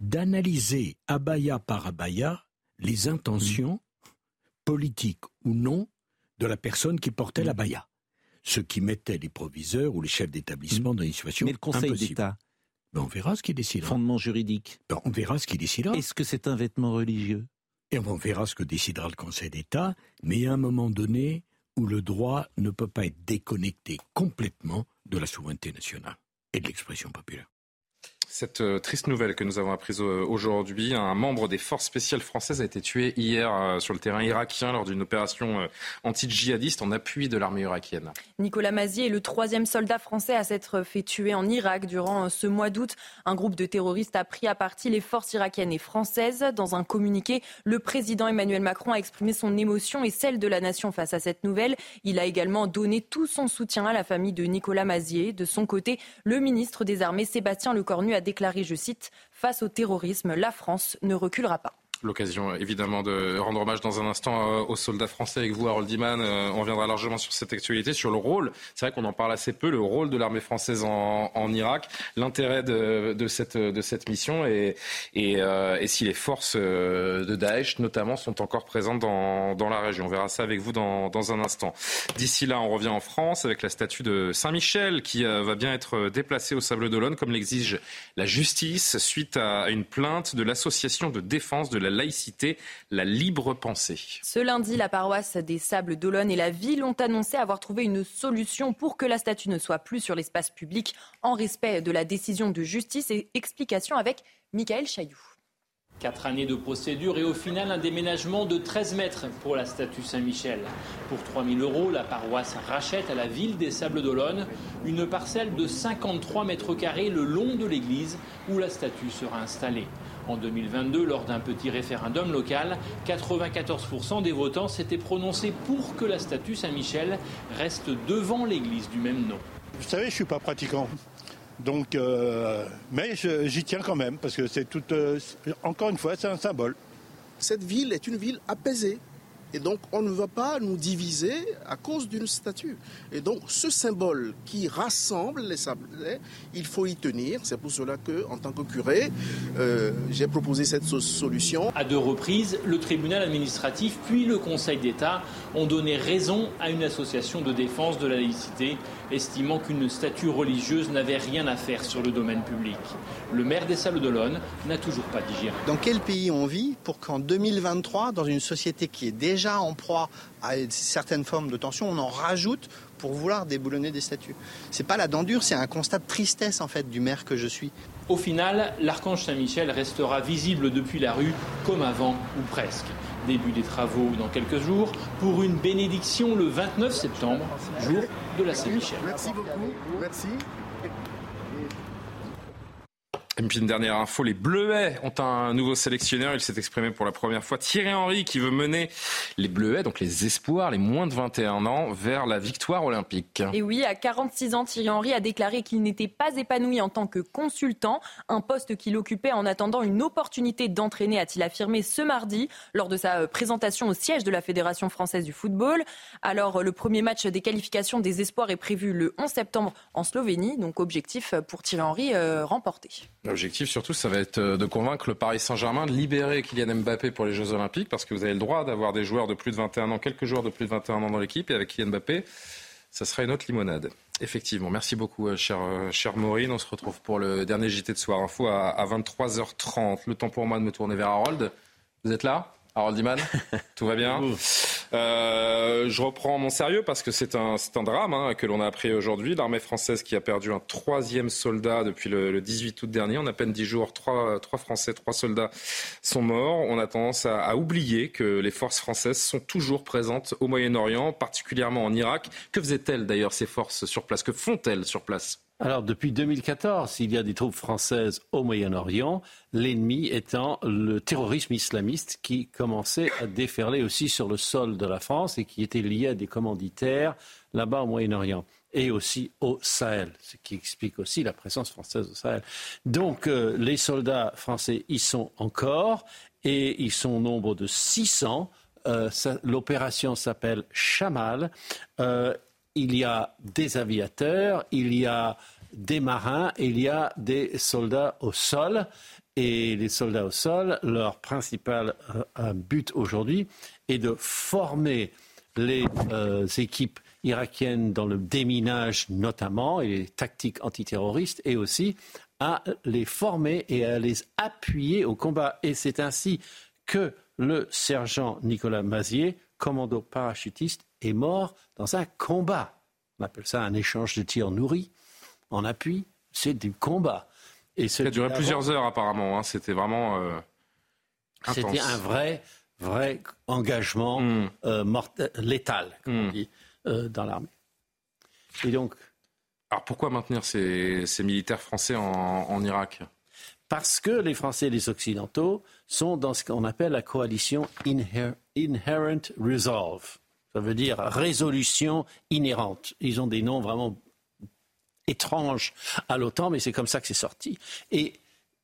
d'analyser abaya par abaya les intentions, politiques ou non, de la personne qui portait l'abaya. Ce qui mettait les proviseurs ou les chefs d'établissement dans une situation Mais le Conseil d'État ben, on verra ce qu'il décidera. Fondement juridique. Ben, on verra ce qu'il décidera. Est-ce que c'est un vêtement religieux? Et on verra ce que décidera le Conseil d'État. Mais à un moment donné où le droit ne peut pas être déconnecté complètement de la souveraineté nationale et de l'expression populaire cette euh, triste nouvelle que nous avons apprise euh, aujourd'hui. Un membre des forces spéciales françaises a été tué hier euh, sur le terrain irakien lors d'une opération anti-djihadiste en appui de l'armée irakienne. Nicolas Mazier est le troisième soldat français à s'être fait tuer en Irak durant ce mois d'août. Un groupe de terroristes a pris à partie les forces irakiennes et françaises. Dans un communiqué, le président Emmanuel Macron a exprimé son émotion et celle de la nation face à cette nouvelle. Il a également donné tout son soutien à la famille de Nicolas Mazier. De son côté, le ministre des Armées, Sébastien Lecornu, a déclaré, je cite, Face au terrorisme, la France ne reculera pas. L'occasion évidemment de rendre hommage dans un instant euh, aux soldats français avec vous, Harold Diman. Euh, on reviendra largement sur cette actualité, sur le rôle. C'est vrai qu'on en parle assez peu, le rôle de l'armée française en, Irak, l'intérêt de, cette, de cette mission et, et, euh, et, si les forces de Daesh notamment sont encore présentes dans, dans la région. On verra ça avec vous dans, dans un instant. D'ici là, on revient en France avec la statue de Saint-Michel qui va bien être déplacée au Sable d'Olonne comme l'exige la justice suite à une plainte de l'association de défense de la laïcité, la libre pensée. Ce lundi, la paroisse des Sables d'Olonne et la ville ont annoncé avoir trouvé une solution pour que la statue ne soit plus sur l'espace public en respect de la décision de justice et explication avec Michael Chailloux. Quatre années de procédure et au final un déménagement de 13 mètres pour la statue Saint-Michel. Pour 3 000 euros, la paroisse rachète à la ville des Sables d'Olonne une parcelle de 53 mètres carrés le long de l'église où la statue sera installée. En 2022, lors d'un petit référendum local, 94% des votants s'étaient prononcés pour que la statue Saint-Michel reste devant l'église du même nom. Vous savez, je ne suis pas pratiquant. Donc, euh, mais j'y tiens quand même, parce que c'est tout. Euh, encore une fois, c'est un symbole. Cette ville est une ville apaisée. Et donc, on ne va pas nous diviser à cause d'une statue. Et donc, ce symbole qui rassemble les sablés, il faut y tenir. C'est pour cela que, en tant que curé, euh, j'ai proposé cette solution. À deux reprises, le tribunal administratif puis le Conseil d'État ont donné raison à une association de défense de la laïcité, estimant qu'une statue religieuse n'avait rien à faire sur le domaine public. Le maire des Sables d'Olonne n'a toujours pas digéré. Dans quel pays on vit pour qu'en 2023, dans une société qui est déjà en proie à certaines formes de tension, on en rajoute pour vouloir déboulonner des statues? C'est pas la dent dure, c'est un constat de tristesse en fait du maire que je suis. Au final, l'archange Saint-Michel restera visible depuis la rue comme avant ou presque. Début des travaux dans quelques jours pour une bénédiction le 29 septembre, jour de la Saint-Michel. Merci beaucoup. Et puis une dernière info, les Bleuets ont un nouveau sélectionneur. Il s'est exprimé pour la première fois. Thierry Henry qui veut mener les Bleuets, donc les espoirs, les moins de 21 ans, vers la victoire olympique. Et oui, à 46 ans, Thierry Henry a déclaré qu'il n'était pas épanoui en tant que consultant, un poste qu'il occupait en attendant une opportunité d'entraîner, a-t-il affirmé ce mardi lors de sa euh, présentation au siège de la Fédération française du football. Alors, le premier match des qualifications des espoirs est prévu le 11 septembre en Slovénie. Donc, objectif pour Thierry Henry, euh, remporté. L'objectif surtout, ça va être euh, de convaincre le Paris Saint-Germain de libérer Kylian Mbappé pour les Jeux Olympiques, parce que vous avez le droit d'avoir des joueurs de plus de 21 ans, quelques joueurs de plus de 21 ans dans l'équipe, et avec Kylian Mbappé, ça sera une autre limonade. Effectivement, merci beaucoup, euh, cher, euh, cher Maureen. On se retrouve pour le dernier JT de Soir Info à, à 23h30. Le temps pour moi de me tourner vers Harold. Vous êtes là? Harold Iman, tout va bien euh, Je reprends mon sérieux parce que c'est un, un drame hein, que l'on a appris aujourd'hui. L'armée française qui a perdu un troisième soldat depuis le, 18 août dernier. En à peine dix jours, trois, trois, Français, trois soldats sont morts. On a tendance à, à, oublier que les forces françaises sont toujours présentes au Moyen-Orient, particulièrement en Irak. Que faisaient-elles d'ailleurs ces forces sur place? Que font-elles sur place? Alors, depuis 2014, il y a des troupes françaises au Moyen-Orient, l'ennemi étant le terrorisme islamiste qui commençait à déferler aussi sur le sol de la France et qui était lié à des commanditaires là-bas au Moyen-Orient et aussi au Sahel, ce qui explique aussi la présence française au Sahel. Donc, euh, les soldats français y sont encore et ils sont au nombre de 600. Euh, L'opération s'appelle Chamal. Euh, il y a des aviateurs, il y a des marins, il y a des soldats au sol. Et les soldats au sol, leur principal euh, but aujourd'hui est de former les euh, équipes irakiennes dans le déminage notamment et les tactiques antiterroristes et aussi à les former et à les appuyer au combat. Et c'est ainsi que le sergent Nicolas Mazier, commando parachutiste, est mort dans un combat. On appelle ça un échange de tirs nourris en appui. C'est du combat. Et ça a duré plusieurs heures apparemment. Hein. C'était vraiment euh, C'était un vrai, vrai engagement hmm. euh, létal, comme on hmm. dit, euh, dans l'armée. Et donc. Alors pourquoi maintenir ces, militaires français en, Irak? Parce que les Français et les Occidentaux sont dans ce qu'on appelle la coalition Inherent Resolve. Ça veut dire résolution inhérente. Ils ont des noms vraiment étranges à l'OTAN, mais c'est comme ça que c'est sorti. Et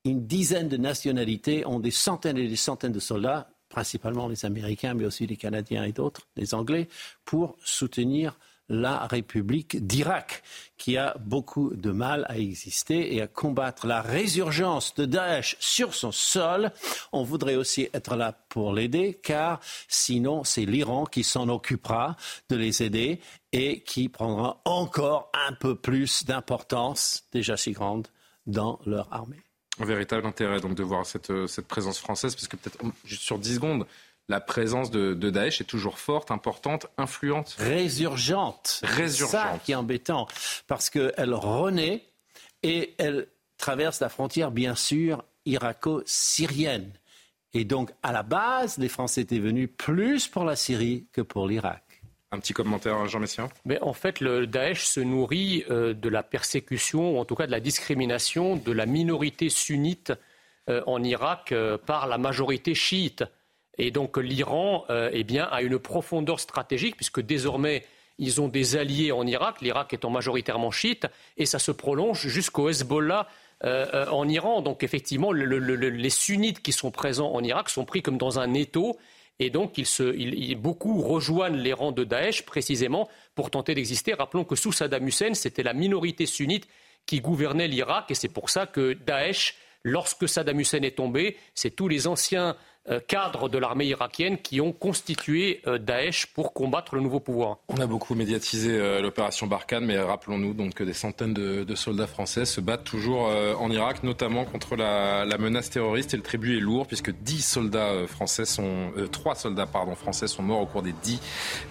une dizaine de nationalités ont des centaines et des centaines de soldats, principalement les Américains, mais aussi les Canadiens et d'autres, les Anglais, pour soutenir la République d'Irak, qui a beaucoup de mal à exister et à combattre la résurgence de Daesh sur son sol. On voudrait aussi être là pour l'aider, car sinon c'est l'Iran qui s'en occupera de les aider et qui prendra encore un peu plus d'importance, déjà si grande, dans leur armée. Un véritable intérêt donc de voir cette, cette présence française, parce que peut-être juste sur 10 secondes, la présence de, Daesh est toujours forte, importante, influente. Résurgente. Résurgente. Ça qui est embêtant, parce qu'elle renaît et elle traverse la frontière, bien sûr, irako-syrienne. Et donc, à la base, les Français étaient venus plus pour la Syrie que pour l'Irak. Un petit commentaire, Jean Messia Mais En fait, le Daesh se nourrit euh, de la persécution, ou en tout cas de la discrimination de la minorité sunnite euh, en Irak euh, par la majorité chiite. Et donc l'Iran eh bien, a une profondeur stratégique, puisque désormais, ils ont des alliés en Irak, l'Irak étant majoritairement chiite, et ça se prolonge jusqu'au Hezbollah en Iran. Donc effectivement, les sunnites qui sont présents en Irak sont pris comme dans un étau et donc, ils beaucoup rejoignent les rangs de Daesh précisément pour tenter d'exister. Rappelons que sous Saddam Hussein, c'était la minorité sunnite qui gouvernait l'Irak. Et c'est pour ça que Daesh, lorsque Saddam Hussein est tombé, c'est tous les anciens euh, cadres de l'armée irakienne qui ont constitué euh, Daesh pour combattre le nouveau pouvoir. On a beaucoup médiatisé euh, l'opération Barkhane, mais rappelons-nous que des centaines de, soldats français se battent toujours en Irak, notamment contre la, menace terroriste. Et le tribut est lourd puisque 10 soldats français sont, 3 soldats pardon, français sont morts au cours des 10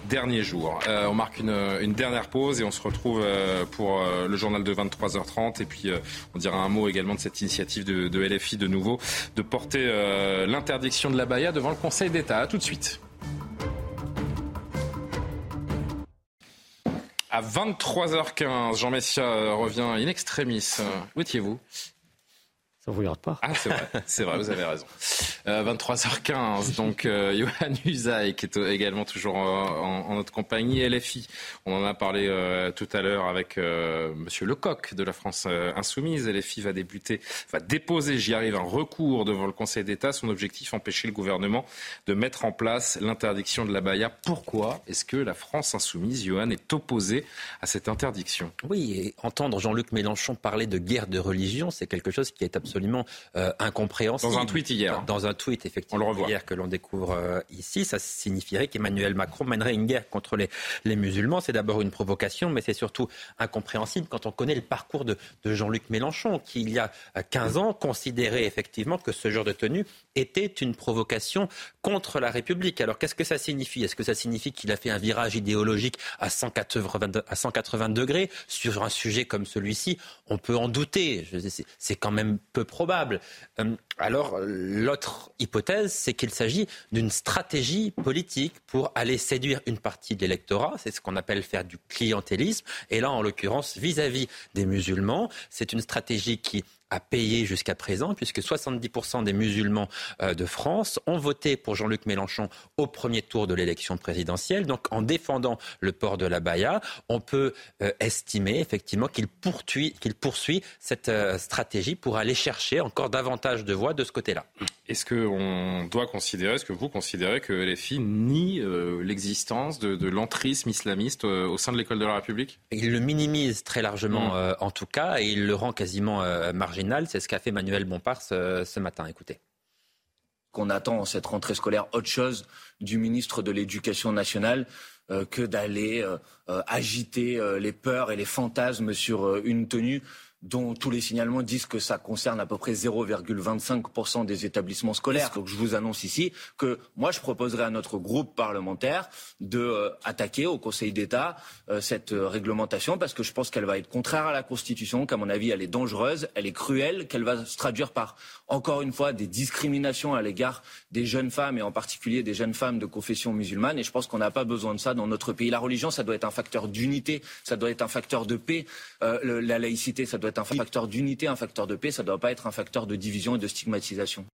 derniers jours. on marque une, dernière pause et on se retrouve pour le journal de 23h30. Et puis on dira un mot également de cette initiative de LFI de nouveau de porter l'interdiction de la Baïa devant le Conseil d'État. A tout de suite. À 23h15, Jean Messia revient in extremis. Où étiez-vous? Vous regarde pas. Ah, c'est vrai, c'est vrai, vous avez raison. 23h15, euh, donc euh, Johan Usaï, qui est également toujours en, notre compagnie, LFI. On en a parlé euh, tout à l'heure avec Monsieur Lecoq de la France Insoumise. LFI va débuter, va déposer, j'y arrive, un recours devant le Conseil d'État. Son objectif, empêcher le gouvernement de mettre en place l'interdiction de la baya. Pourquoi est-ce que la France Insoumise, Johan, est opposée à cette interdiction? Oui, et entendre Jean-Luc Mélenchon parler de guerre de religion, c'est quelque chose qui est absolument incompréhensible. Dans un tweet hier. Dans un tweet, effectivement, hier que l'on découvre euh, ici, ça signifierait qu'Emmanuel Macron mènerait une guerre contre les, les musulmans. C'est d'abord une provocation, mais c'est surtout incompréhensible quand on connaît le parcours de, de Jean-Luc Mélenchon, qui, il y a 15 ans, considérait effectivement que ce genre de tenue était une provocation contre la République. Alors qu'est-ce que ça signifie? Est-ce que ça signifie qu'il a fait un virage idéologique à 180, à 180 degrés? Sur un sujet comme celui-ci On peut en douter. C'est quand même peu probable. Euh, alors l'autre hypothèse, c'est qu'il s'agit d'une stratégie politique pour aller séduire une partie de l'électorat. C'est ce qu'on appelle faire du clientélisme. Et là, en l'occurrence, vis-à-vis des musulmans, c'est une stratégie qui a payé jusqu'à présent, puisque 70% des musulmans euh, de France ont voté pour Jean-Luc Mélenchon au premier tour de l'élection présidentielle. Donc en défendant le port de la Baïa, on peut euh, estimer effectivement qu'il poursuit, qu'il poursuit cette euh, stratégie pour aller chercher encore davantage de voix de ce côté-là. Est-ce qu'on doit considérer, est-ce que vous considérez que LFI nie l'existence de, de l'entrisme islamiste au sein de l'école de la République? Il le minimise très largement mmh. en tout cas et il le rend quasiment marginal c'est ce qu'a fait Manuel Bompard ce, matin. Écoutez qu'on attend cette rentrée scolaire autre chose du ministre de l'Éducation nationale euh, que d'aller euh, euh, agiter les peurs et les fantasmes sur une tenue dont tous les signalements disent que ça concerne à peu près 0,25% des établissements scolaires. Donc je vous annonce ici que moi je proposerai à notre groupe parlementaire de euh, attaquer au Conseil d'État euh, cette euh, réglementation parce que je pense qu'elle va être contraire à la Constitution, qu'à mon avis elle est dangereuse, elle est cruelle, qu'elle va se traduire par encore une fois des discriminations à l'égard des jeunes femmes et en particulier des jeunes femmes de confession musulmane. Et je pense qu'on n'a pas besoin de ça dans notre pays. La religion, ça doit être un facteur d'unité, ça doit être un facteur de paix. la laïcité, ça doit être un facteur d'unité, un facteur de paix, ça ne doit pas être un facteur de division et de stigmatisation.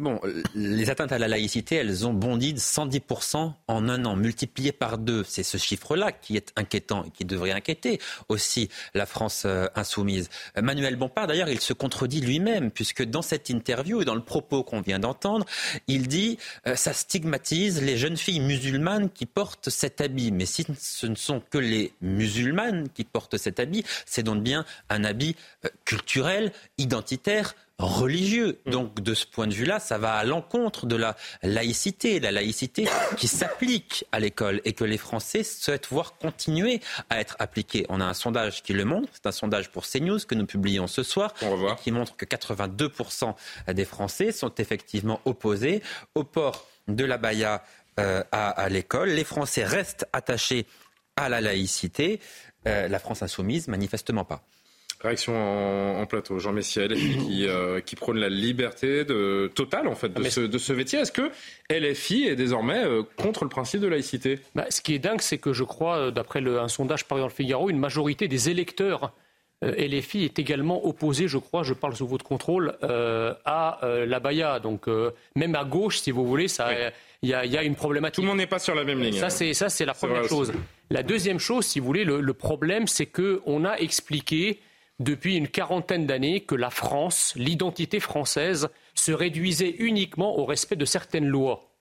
Bon, les atteintes à la laïcité, elles ont bondi de 110% en un an, multiplié par deux. C'est ce chiffre-là qui est inquiétant et qui devrait inquiéter aussi la France euh, insoumise. Manuel Bompard, d'ailleurs, il se contredit lui-même, puisque dans cette interview et dans le propos qu'on vient d'entendre, il dit euh, ça stigmatise les jeunes filles musulmanes qui portent cet habit. Mais si ce ne sont que les musulmanes qui portent cet habit, c'est donc bien un habit euh, culturel, identitaire, religieux. Donc de ce point de vue-là, ça va à l'encontre de la laïcité, la laïcité qui s'applique à l'école et que les Français souhaitent voir continuer à être appliquée. On a un sondage qui le montre, c'est un sondage pour CNews que nous publions ce soir, qui montre que 82% des Français sont effectivement opposés au port de la baya euh, à, l'école. Les Français restent attachés à la laïcité. Euh, la France insoumise, manifestement pas. Réaction en, plateau, Jean Messier, qui, euh, qui prône la liberté de, totale en fait de, ce, de ce métier. Est-ce que LFI est désormais contre le principe de laïcité? Bah, Ce qui est dingue, c'est que je crois, d'après un sondage paru dans le Figaro, une majorité des électeurs LFI est également opposée, je crois, je parle sous votre contrôle, à la Baïa. Donc même à gauche, si vous voulez, il y, a, une problématique. Tout le monde n'est pas sur la même ligne. Ça, c'est, ça, c'est la première chose. La deuxième chose, si vous voulez, le, problème, c'est qu'on a expliqué depuis une quarantaine d'années que la France, l'identité française, se réduisait uniquement au respect de certaines lois.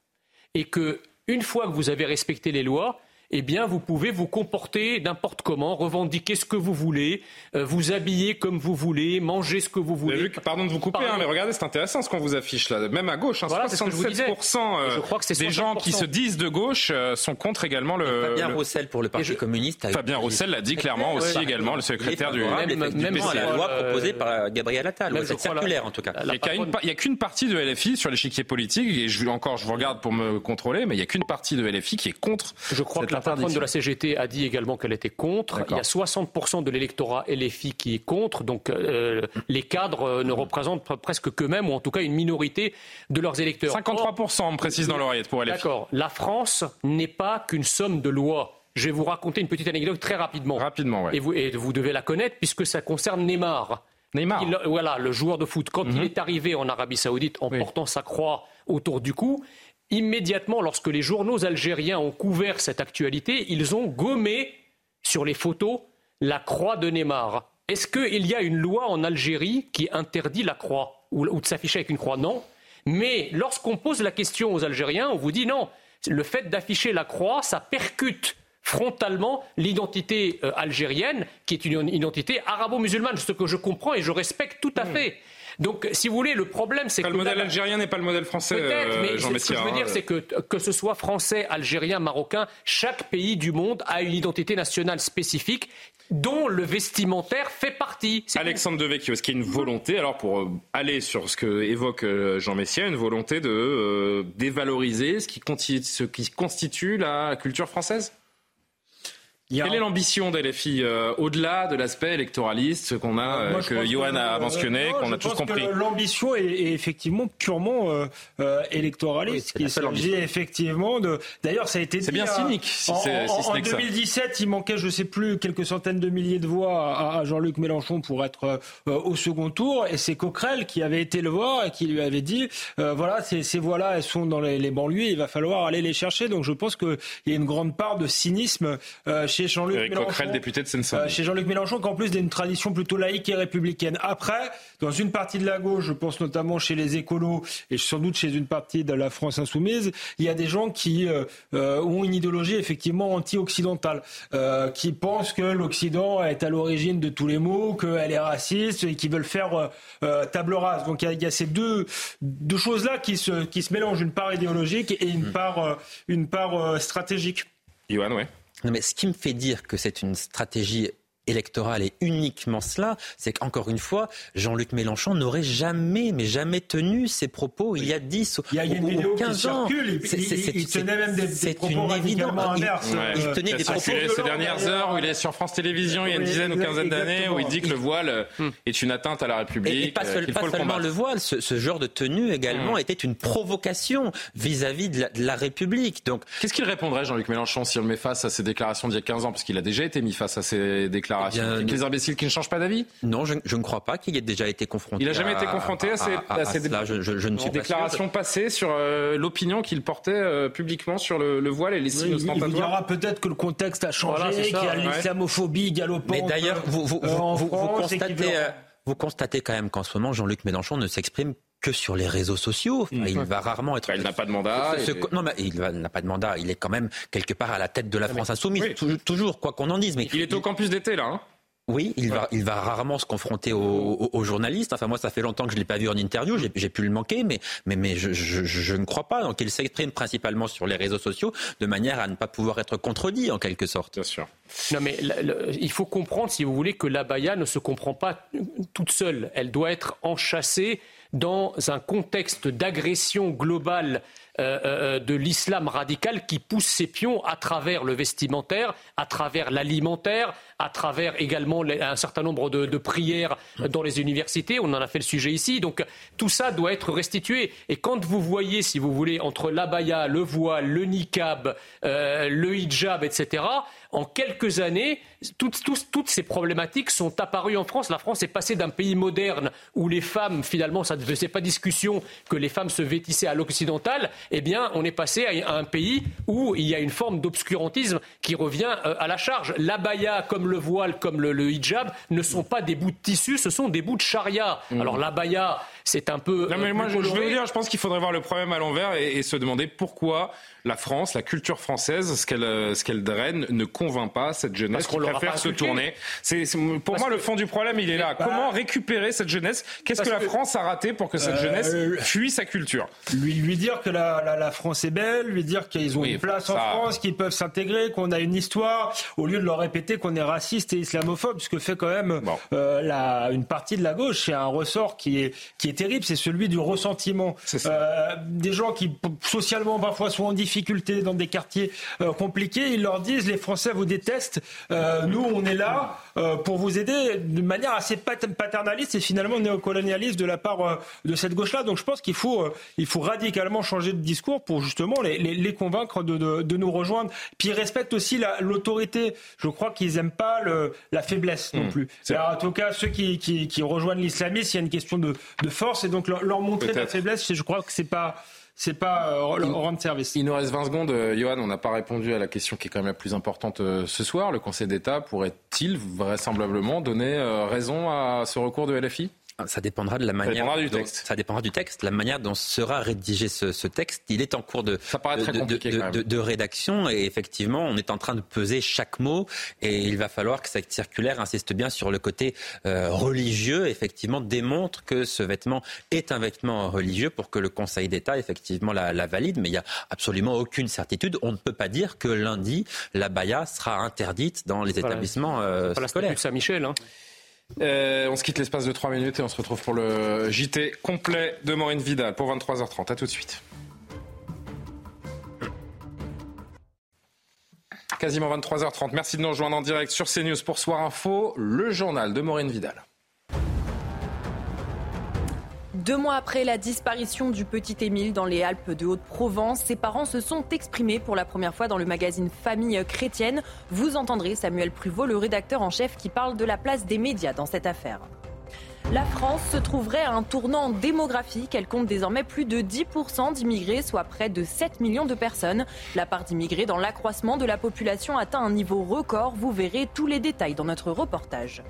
Et que, une fois que vous avez respecté les lois, eh bien, vous pouvez vous comporter n'importe comment, revendiquer ce que vous voulez, euh, vous habiller comme vous voulez, manger ce que vous voulez. pardon de vous couper, hein, mais regardez, c'est intéressant ce qu'on vous affiche là. Même à gauche, hein, 67% euh, des gens qui se disent de gauche euh, sont contre également le. Fabien Roussel pour le Parti communiste. Fabien Roussel l'a dit clairement aussi également, le secrétaire du. Même, même la loi proposée par Gabriel Attal, cette circulaire en tout cas. Il n'y a qu'une partie de LFI sur l'échiquier politique, et je, encore je vous regarde pour me contrôler, mais il n'y a qu'une partie de LFI qui est contre. Je crois que la patronne de la CGT a dit également qu'elle était contre. Il y a 60% de l'électorat LFI qui est contre. Donc euh, les cadres euh, ne représentent presque qu'eux-mêmes, ou en tout cas une minorité de leurs électeurs. 53%, on me précise dans l'oreillette pour LFI. D'accord. La France n'est pas qu'une somme de lois. Je vais vous raconter une petite anecdote très rapidement. Rapidement, oui. Et vous, et vous devez la connaître puisque ça concerne Neymar. Neymar. voilà, le joueur de foot. Quand il mhm. est arrivé en Arabie Saoudite en portant sa croix autour du cou, immédiatement, lorsque les journaux algériens ont couvert cette actualité, ils ont gommé sur les photos la croix de Neymar. Est-ce qu'il y a une loi en Algérie qui interdit la croix ou, de s'afficher avec une croix? Non. Mais lorsqu'on pose la question aux Algériens, on vous dit non. Le fait d'afficher la croix, ça percute frontalement l'identité euh, algérienne, qui est une identité arabo-musulmane, ce que je comprends et je respecte tout à mmh. fait. Donc, si vous voulez, le problème, c'est que. Le modèle algérien n'est pas le modèle français. Peut-être, mais ce que je veux dire, hein. c'est que que ce soit français, algérien, marocain, chaque pays du monde a une identité nationale spécifique dont le vestimentaire fait partie. Alexandre Devecchio, est-ce qu'il y a une volonté, alors pour euh, aller sur ce que évoque euh, Jean Messia, une volonté de euh, dévaloriser ce qui, ce qui constitue la culture française? Quelle est l'ambition des LFI euh, au-delà de l'aspect électoraliste qu'on a, euh, que Johan a mentionné, qu'on a tous compris L'ambition est, effectivement purement euh, électoraliste. il s'agit effectivement de. D'ailleurs, ça a été. C'est bien cynique. Si en, en 2017, il manquait, je ne sais plus, quelques centaines de milliers de voix à, Jean-Luc Mélenchon pour être au second tour, et c'est Coquerel qui avait été le voir et qui lui avait dit voilà, ces, ces voix-là, elles sont dans les, les, banlieues, il va falloir aller les chercher. Donc, je pense qu'il y a une grande part de cynisme chez chez Jean-Luc Mélenchon. député de euh, chez Jean-Luc Mélenchon, qu'en plus d'une tradition plutôt laïque et républicaine. Après, dans une partie de la gauche, je pense notamment chez les écolos et sans doute chez une partie de la France insoumise, il y a des gens qui euh, euh, ont une idéologie effectivement anti-occidentale, qui pensent que l'Occident est à l'origine de tous les maux, qu'elle est raciste et qui veulent faire table rase. Donc il y a, ces deux, deux choses-là qui se, qui se mélangent, une part idéologique et une hmm. part, une part stratégique. Yoann, ouais mais ce qui me fait dire que c'est une stratégie électorale et uniquement cela, c'est qu'encore une fois, Jean-Luc Mélenchon n'aurait jamais, mais jamais tenu ses propos il y a 10 il y a une vidéo 15 ans. il, tenait même des, propos radicalement inverses. Il, il, tenait des propos ces dernières heures où il est sur France Télévisions il y a une dizaine ou quinzaine d'années où il dit que le voile hmm. est une atteinte à la République. Et, pas, seulement le voile, ce, genre de tenue également hmm. était une provocation vis-à-vis de, la République. Donc, qu'est-ce qu'il répondrait Jean-Luc Mélenchon si on le met face à ces déclarations d'il y a 15 ans, parce qu'il a déjà été mis face à ces déclarations déclaration Les imbéciles qui ne changent pas d'avis Non, je, ne crois pas qu'il ait déjà été confronté. Il n'a jamais été confronté à, ces, déclarations passées sur euh, l'opinion qu'il portait euh, publiquement sur le, voile et les signes oui, Il dira peut-être que le contexte a changé, qu'il y a l'islamophobie galopante. Mais d'ailleurs, vous, vous, constatez, euh, vous constatez quand même qu'en ce moment, Jean-Luc Mélenchon ne s'exprime que sur les réseaux sociaux. Il va rarement être. il n'a pas de mandat. Non, mais il n'a pas de mandat. Il est quand même quelque part à la tête de la France insoumise. Toujours, quoi qu'on en dise. Mais il est au campus d'été là. Hein Oui, il va, il va rarement se confronter aux, journalistes. Enfin, moi, ça fait longtemps que je ne l'ai pas vu en interview. J'ai pu le manquer, mais, mais, mais je, je, ne crois pas. Donc, il s'exprime principalement sur les réseaux sociaux de manière à ne pas pouvoir être contredit, en quelque sorte. Bien sûr. Non, mais il faut comprendre, si vous voulez, que l'abaya ne se comprend pas toute seule. Elle doit être enchâssée dans un contexte d'agression globale euh, euh, de l'islam radical qui pousse ses pions à travers le vestimentaire, à travers l'alimentaire, à travers également un certain nombre de, prières dans les universités. On en a fait le sujet ici. Donc tout ça doit être restitué. Et quand vous voyez, si vous voulez, entre l'abaya, le voile, le niqab, euh, le hijab, etc., en quelques années, toutes, toutes, ces problématiques sont apparues en France. La France est passée d'un pays moderne où les femmes, finalement, ça ne faisait pas discussion que les femmes se vêtissaient à l'occidental. Eh bien, on est passé à un pays où il y a une forme d'obscurantisme qui revient euh, à la charge. L'abaya, comme le voile, comme le, hijab, ne sont pas des bouts de tissu, ce sont des bouts de charia. Mmh. Alors l'abaya, c'est un peu. Non, mais euh, moi, je, veux dire, je pense qu'il faudrait voir le problème à l'envers et, se demander pourquoi la France, la culture française, ce qu'elle euh, ce qu'elle draine, ne convainc pas cette jeunesse qui préfère se tourner. C'est pour moi le fond du problème, il est là. Comment récupérer cette jeunesse? Qu'est-ce que la France a raté pour que cette euh, jeunesse fuit sa culture? Lui, lui dire que la, la, France est belle, lui dire qu'ils ont une place en France, qu'ils peuvent s'intégrer, qu'on a une histoire, au lieu de leur répéter qu'on est raciste et islamophobe, ce que fait quand même la, une partie de la gauche. C'est un ressort qui est qui est terrible, c'est celui du ressentiment. Euh, des gens qui socialement parfois sont en difficulté dans des quartiers euh, compliqués, ils leur disent les Français vous détestent, euh, nous on est là pour vous aider de manière assez paternaliste et finalement néocolonialiste de la part de cette gauche-là. Donc je pense qu'il faut, il faut radicalement changer de discours pour justement les, les, convaincre de, de, de, nous rejoindre. Puis ils respectent aussi l'autorité. Je crois qu'ils n'aiment pas le, la faiblesse non hmm. plus. Alors, en tout cas, ceux qui, qui, qui rejoignent l'islamisme, il y a une question de, de force et donc leur, montrer de la faiblesse, je crois que c'est pas c'est pas euh, leur rendre service. Il nous reste 20 secondes. Euh, Johan, on n'a pas répondu à la question qui est quand même la plus importante euh, ce soir. Le Conseil d'État pourrait-il vraisemblablement donner raison à ce recours de LFI ça dépendra de la manière. Ça dépendra du texte. ça dépendra du texte, la manière dont sera rédigé ce, texte. Il est en cours de, de, rédaction et effectivement, on est en train de peser chaque mot et il va falloir que cette circulaire insiste bien sur le côté euh, religieux. Effectivement, démontre que ce vêtement est un vêtement religieux pour que le Conseil d'État effectivement la, valide. Mais il n'y a absolument aucune certitude. On ne peut pas dire que lundi la baya sera interdite dans les établissements euh, scolaires. Saint-Michel. Hein. Euh, on se quitte l'espace de 3 minutes et on se retrouve pour le JT complet de Maureen Vidal pour 23h30. A tout de suite. Quasiment 23h30. Merci de nous rejoindre en direct sur CNews pour Soir Info, le journal de Maureen Vidal. Deux mois après la disparition du petit Émile dans les Alpes de Haute-Provence, ses parents se sont exprimés pour la première fois dans le magazine Famille chrétienne. Vous entendrez Samuel Pruvot, le rédacteur en chef, qui parle de la place des médias dans cette affaire. La France se trouverait à un tournant démographique. Elle compte désormais plus de 10% d'immigrés, soit près de 7 millions de personnes. La part d'immigrés dans l'accroissement de la population atteint un niveau record. Vous verrez tous les détails dans notre reportage.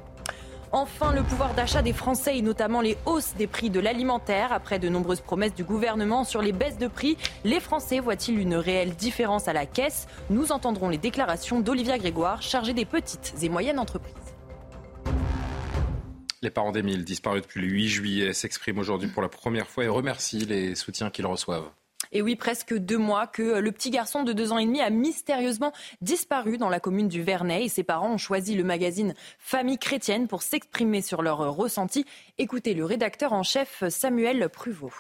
Enfin, le pouvoir d'achat des Français et notamment les hausses des prix de l'alimentaire. Après de nombreuses promesses du gouvernement sur les baisses de prix, les Français voient-ils une réelle différence à la caisse? Nous entendrons les déclarations d'Olivia Grégoire, chargée des petites et moyennes entreprises. Les parents d'Émile, disparus depuis le 8 juillet, s'expriment aujourd'hui pour la première fois et remercient les soutiens qu'ils reçoivent. Et oui, presque deux mois que le petit garçon de deux ans et demi a mystérieusement disparu dans la commune du Vernet. Et ses parents ont choisi le magazine Famille chrétienne pour s'exprimer sur leur ressenti. Écoutez le rédacteur en chef Samuel Pruvot.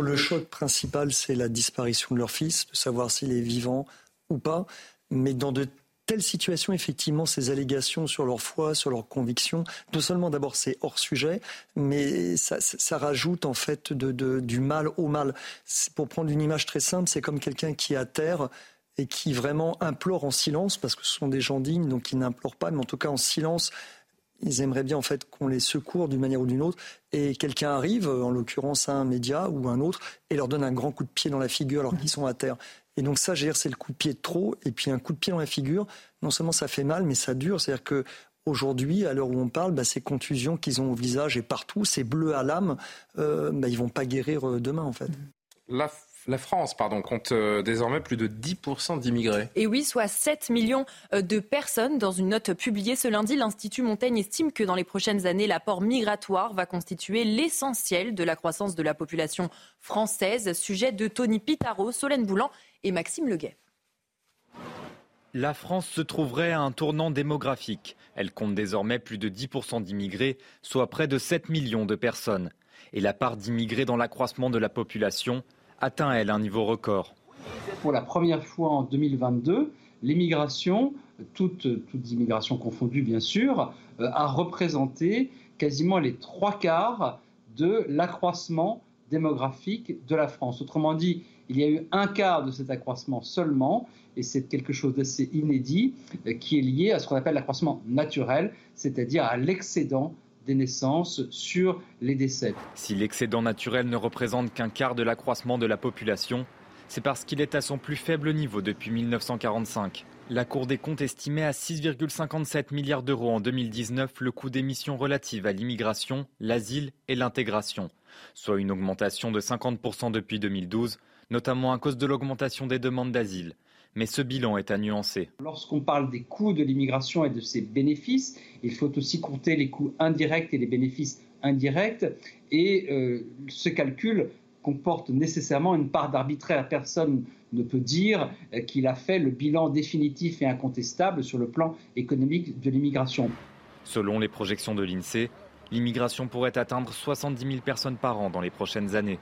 Le choc principal, c'est la disparition de leur fils, de savoir s'il est vivant ou pas. Mais dans de telle situation, effectivement, ces allégations sur leur foi, sur leurs convictions, non seulement d'abord c'est hors sujet, mais ça, rajoute en fait du mal au mal. Pour prendre une image très simple, c'est comme quelqu'un qui est à terre et qui vraiment implore en silence, parce que ce sont des gens dignes, donc ils n'implorent pas, mais en tout cas en silence, ils aimeraient bien en fait qu'on les secourt d'une manière ou d'une autre, et quelqu'un arrive, en l'occurrence un média ou un autre, et leur donne un grand coup de pied dans la figure alors qu'ils sont à terre. Et donc ça, c'est le coup de pied de trop. Et puis un coup de pied dans la figure, non seulement ça fait mal, mais ça dure. C'est-à-dire que aujourd'hui, à l'heure où on parle, bah, ces contusions qu'ils ont au visage et partout, ces bleus à l'âme, euh, bah, ils vont pas guérir euh, demain en fait. La France pardon, compte euh, désormais plus de 10% d'immigrés. Et oui, soit 7 millions euh, de personnes. Dans une note publiée ce lundi, l'Institut Montaigne estime que dans les prochaines années, l'apport migratoire va constituer l'essentiel de la croissance de la population française. Sujet de Tony Pitaro, Solène Boulan et Maxime Leguet. La France se trouverait à un tournant démographique. Elle compte désormais plus de 10% d'immigrés, soit près de 7 millions de personnes. Et la part d'immigrés dans l'accroissement de la population atteint, elle, un niveau record. Pour la première fois en 2022, l'immigration, toutes, immigrations confondues bien sûr, euh, a représenté quasiment les trois quarts de l'accroissement démographique de la France. Autrement dit, il y a eu un quart de cet accroissement seulement, et c'est quelque chose d'assez inédit, euh, qui est lié à ce qu'on appelle l'accroissement naturel, c'est-à-dire à, l'excédent des naissances sur les décès. Si l'excédent naturel ne représente qu'un quart de l'accroissement de la population, c'est parce qu'il est à son plus faible niveau depuis 1945. La Cour des comptes estimait à 6,57 milliards d'euros en 2019 le coût des missions relatives à l'immigration, l'asile et l'intégration, soit une augmentation de 50% depuis 2012, notamment à cause de l'augmentation des demandes d'asile mais ce bilan est à nuancer. Lorsqu'on parle des coûts de l'immigration et de ses bénéfices, il faut aussi compter les coûts indirects et les bénéfices indirects. Et euh, ce calcul comporte nécessairement une part d'arbitraire. Personne ne peut dire euh, qu'il a fait le bilan définitif et incontestable sur le plan économique de l'immigration. Selon les projections de l'INSEE, l'immigration pourrait atteindre 70 000 personnes par an dans les prochaines années.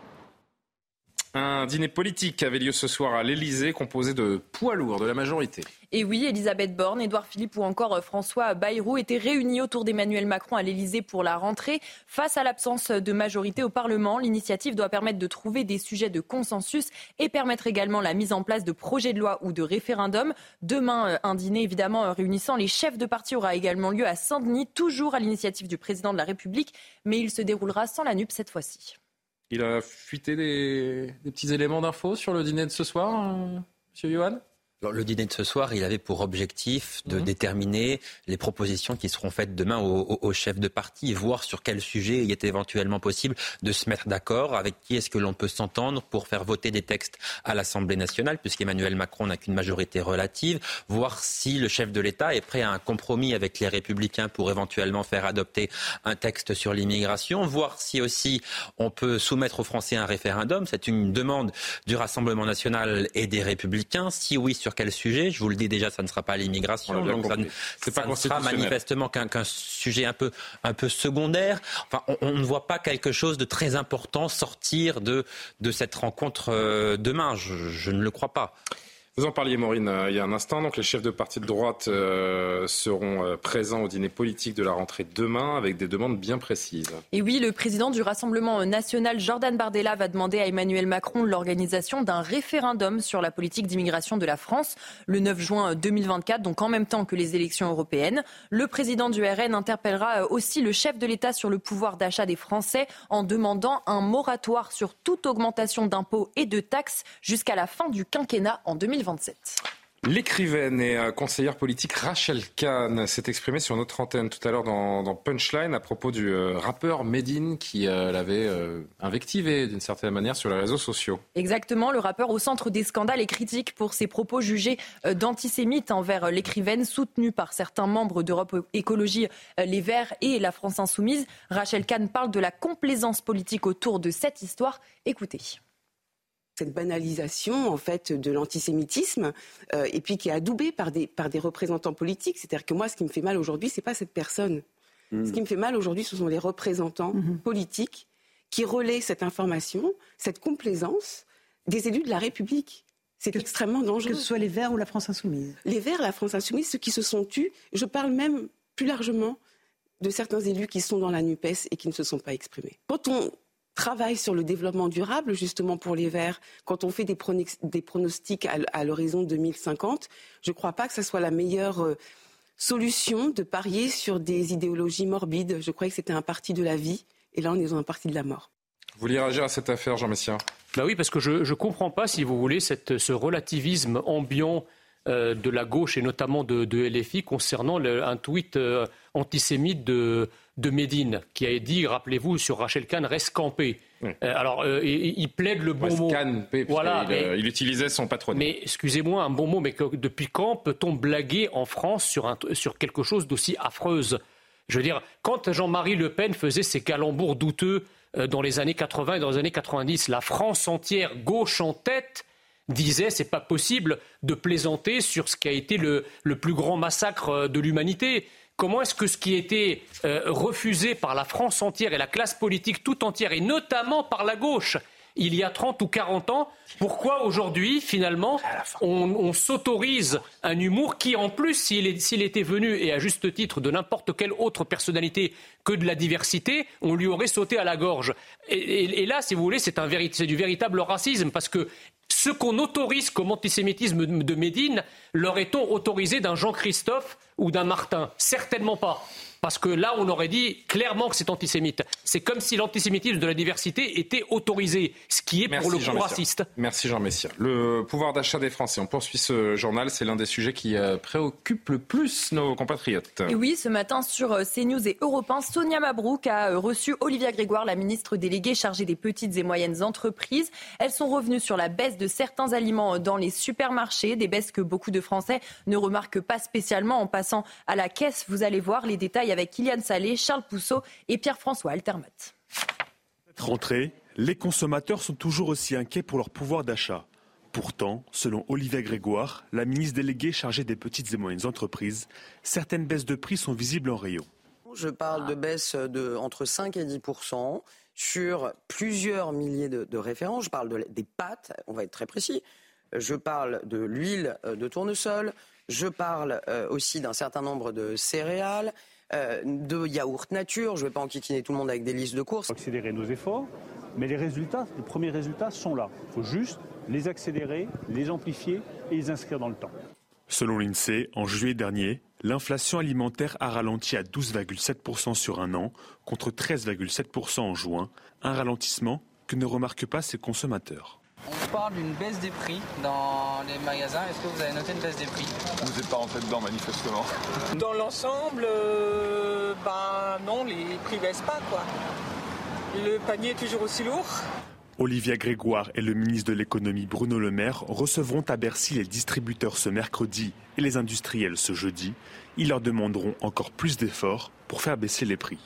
Un dîner politique avait lieu ce soir à l'Elysée, composé de poids lourds de la majorité. Et oui, Elisabeth Borne, Édouard Philippe ou encore euh, François Bayrou étaient réunis autour d'Emmanuel Macron à l'Elysée pour la rentrée. Face à l'absence de majorité au Parlement, l'initiative doit permettre de trouver des sujets de consensus et permettre également la mise en place de projets de loi ou de référendums. Demain, euh, un dîner évidemment euh, réunissant les chefs de parti aura également lieu à Saint-Denis, toujours à l'initiative du président de la République, mais il se déroulera sans la nupe cette fois-ci. Il a fuité des, petits éléments d'infos sur le dîner de ce soir, euh, Monsieur Johan le dîner de ce soir, il avait pour objectif de mhm. déterminer les propositions qui seront faites demain aux, chefs de parti et voir sur quel sujet il est éventuellement possible de se mettre d'accord, avec qui est-ce que l'on peut s'entendre pour faire voter des textes à l'Assemblée nationale, puisqu'Emmanuel Macron n'a qu'une majorité relative, voir si le chef de l'État est prêt à un compromis avec les républicains pour éventuellement faire adopter un texte sur l'immigration, voir si aussi on peut soumettre aux Français un référendum. C'est une demande du Rassemblement national et des républicains. Si oui, sur quel sujet. Je vous le dis déjà, ça ne sera pas l'immigration. ça, pas ne sera manifestement qu'un sujet un peu, un peu secondaire. Enfin, on, ne voit pas quelque chose de très important sortir de, de cette rencontre euh, demain. je ne le crois pas. Vous en parliez, Maureen, euh, il y a un instant. Donc, les chefs de parti de droite euh, seront euh, présents au dîner politique de la rentrée demain avec des demandes bien précises. Et oui, le président du Rassemblement national, Jordan Bardella, va demander à Emmanuel Macron l'organisation d'un référendum sur la politique d'immigration de la France le 9 juin 2024, donc en même temps que les élections européennes. Le président du RN interpellera aussi le chef de l'État sur le pouvoir d'achat des Français en demandant un moratoire sur toute augmentation d'impôts et de taxes jusqu'à la fin du quinquennat en 2024. L'écrivaine et euh, conseillère politique Rachel Kahn s'est exprimée sur notre antenne tout à l'heure dans, Punchline à propos du euh, rappeur Medine qui euh, l'avait invectivé d'une certaine manière sur les réseaux sociaux. Exactement, le rappeur au centre des scandales et critiques pour ses propos jugés d'antisémites envers l'écrivaine soutenue par certains membres d'Europe Écologie Les Verts et la France Insoumise. Rachel Kahn parle de la complaisance politique autour de cette histoire. Écoutez cette banalisation en fait de l'antisémitisme euh, et puis qui est adoubée par des, par des représentants politiques. C'est-à-dire que moi, ce qui me fait mal aujourd'hui, c'est pas cette personne. Hmm. Ce qui me fait mal aujourd'hui, ce sont les représentants hmm. politiques qui relaient cette information, cette complaisance des élus de la République. C'est extrêmement dangereux. Que ce soit les Verts ou la France Insoumise. Les Verts, la France Insoumise, ceux qui se sont tus. Je parle même plus largement de certains élus qui sont dans la NUPES et qui ne se sont pas exprimés. Quand on travaille sur le développement durable, justement pour les Verts, quand on fait des, pronostics à, l'horizon 2050, je ne crois pas que ce soit la meilleure euh, solution de parier sur des idéologies morbides. Je croyais que c'était un parti de la vie, et là on est dans un parti de la mort. Vous voulez réagir à cette affaire, Jean Messia? Bah Oui, parce que je ne comprends pas, si vous voulez, ce relativisme ambiant euh, de la gauche et notamment de, LFI concernant un tweet euh, antisémite de, de Médine, qui a dit, rappelez-vous, sur Rachel Kahn, reste campé. Euh, alors, euh, il, plaide le bon mot. voilà, il, il, utilisait son patronat. Mais excusez-moi, un bon mot, mais depuis quand peut-on blaguer en France sur, un, sur quelque chose d'aussi affreuse? Je veux dire, quand Jean-Marie Le Pen faisait ses calembours douteux dans les années 80 et dans les années 90, la France entière, gauche en tête, disait c'est pas possible de plaisanter sur ce qui a été le, plus grand massacre euh, de l'humanité. Comment est-ce que ce qui été euh, refusé par la France entière et la classe politique tout entière, et notamment par la gauche, il y a 30 ou 40 ans, pourquoi aujourd'hui, finalement, on, s'autorise un humour qui, en plus, s'il était venu, et à juste titre, de n'importe quelle autre personnalité que de la diversité, on lui aurait sauté à la gorge. Et, là, si vous voulez, c'est du véritable racisme, parce que ce qu'on autorise comme antisémitisme de Médine, leur est-on autorisé d'un Jean-Christophe ou d'un Martin? Certainement pas. Parce que là, on aurait dit clairement que c'est antisémite. C'est comme si l'antisémitisme de la diversité était autorisé, ce qui est pour le coup raciste. Merci Jean Messia. Le pouvoir d'achat des Français. On poursuit ce journal. C'est l'un des sujets qui euh, préoccupe le plus nos compatriotes. Et oui, ce matin sur euh, CNews et Europe 1, Sonia Mabrouk a euh, reçu Olivia Grégoire, la ministre déléguée chargée des petites et moyennes entreprises. Elles sont revenues sur la baisse de certains aliments dans les supermarchés, des baisses que beaucoup de Français ne remarquent pas spécialement en passant à la caisse. Vous allez voir les détails avec Kylian Salé, Charles Pousseau et Pierre-François Altermotte. Rentrée, les consommateurs sont toujours aussi inquiets pour leur pouvoir d'achat. Pourtant, selon Olivier Grégoire, la ministre déléguée chargée des petites et moyennes entreprises, certaines baisses de prix sont visibles en rayon. Je parle de baisse de entre 5 et 10% sur plusieurs milliers de, références. Je parle des pâtes, on va être très précis. Je parle de l'huile de tournesol. Je parle euh, aussi d'un certain nombre de céréales. Euh, de yaourt nature. Je ne vais pas enquiquiner tout le monde avec des listes de courses. Accélérer nos efforts, mais les résultats, les premiers résultats sont là. Il faut juste les accélérer, les amplifier et les inscrire dans le temps. Selon l'INSEE, en juillet dernier, l'inflation alimentaire a ralenti à 12,7% sur un an, contre 13,7% en juin, un ralentissement que ne remarquent pas ses consommateurs. On parle d'une baisse des prix dans les magasins. Est-ce que vous avez noté une baisse des prix? Vous n'êtes pas rentré dedans manifestement. Dans l'ensemble, euh, ben non, les prix baissent pas quoi. Le panier est toujours aussi lourd. Olivia Grégoire et le ministre de l'économie Bruno Le Maire recevront à Bercy les distributeurs ce mercredi et les industriels ce jeudi. Ils leur demanderont encore plus d'efforts pour faire baisser les prix.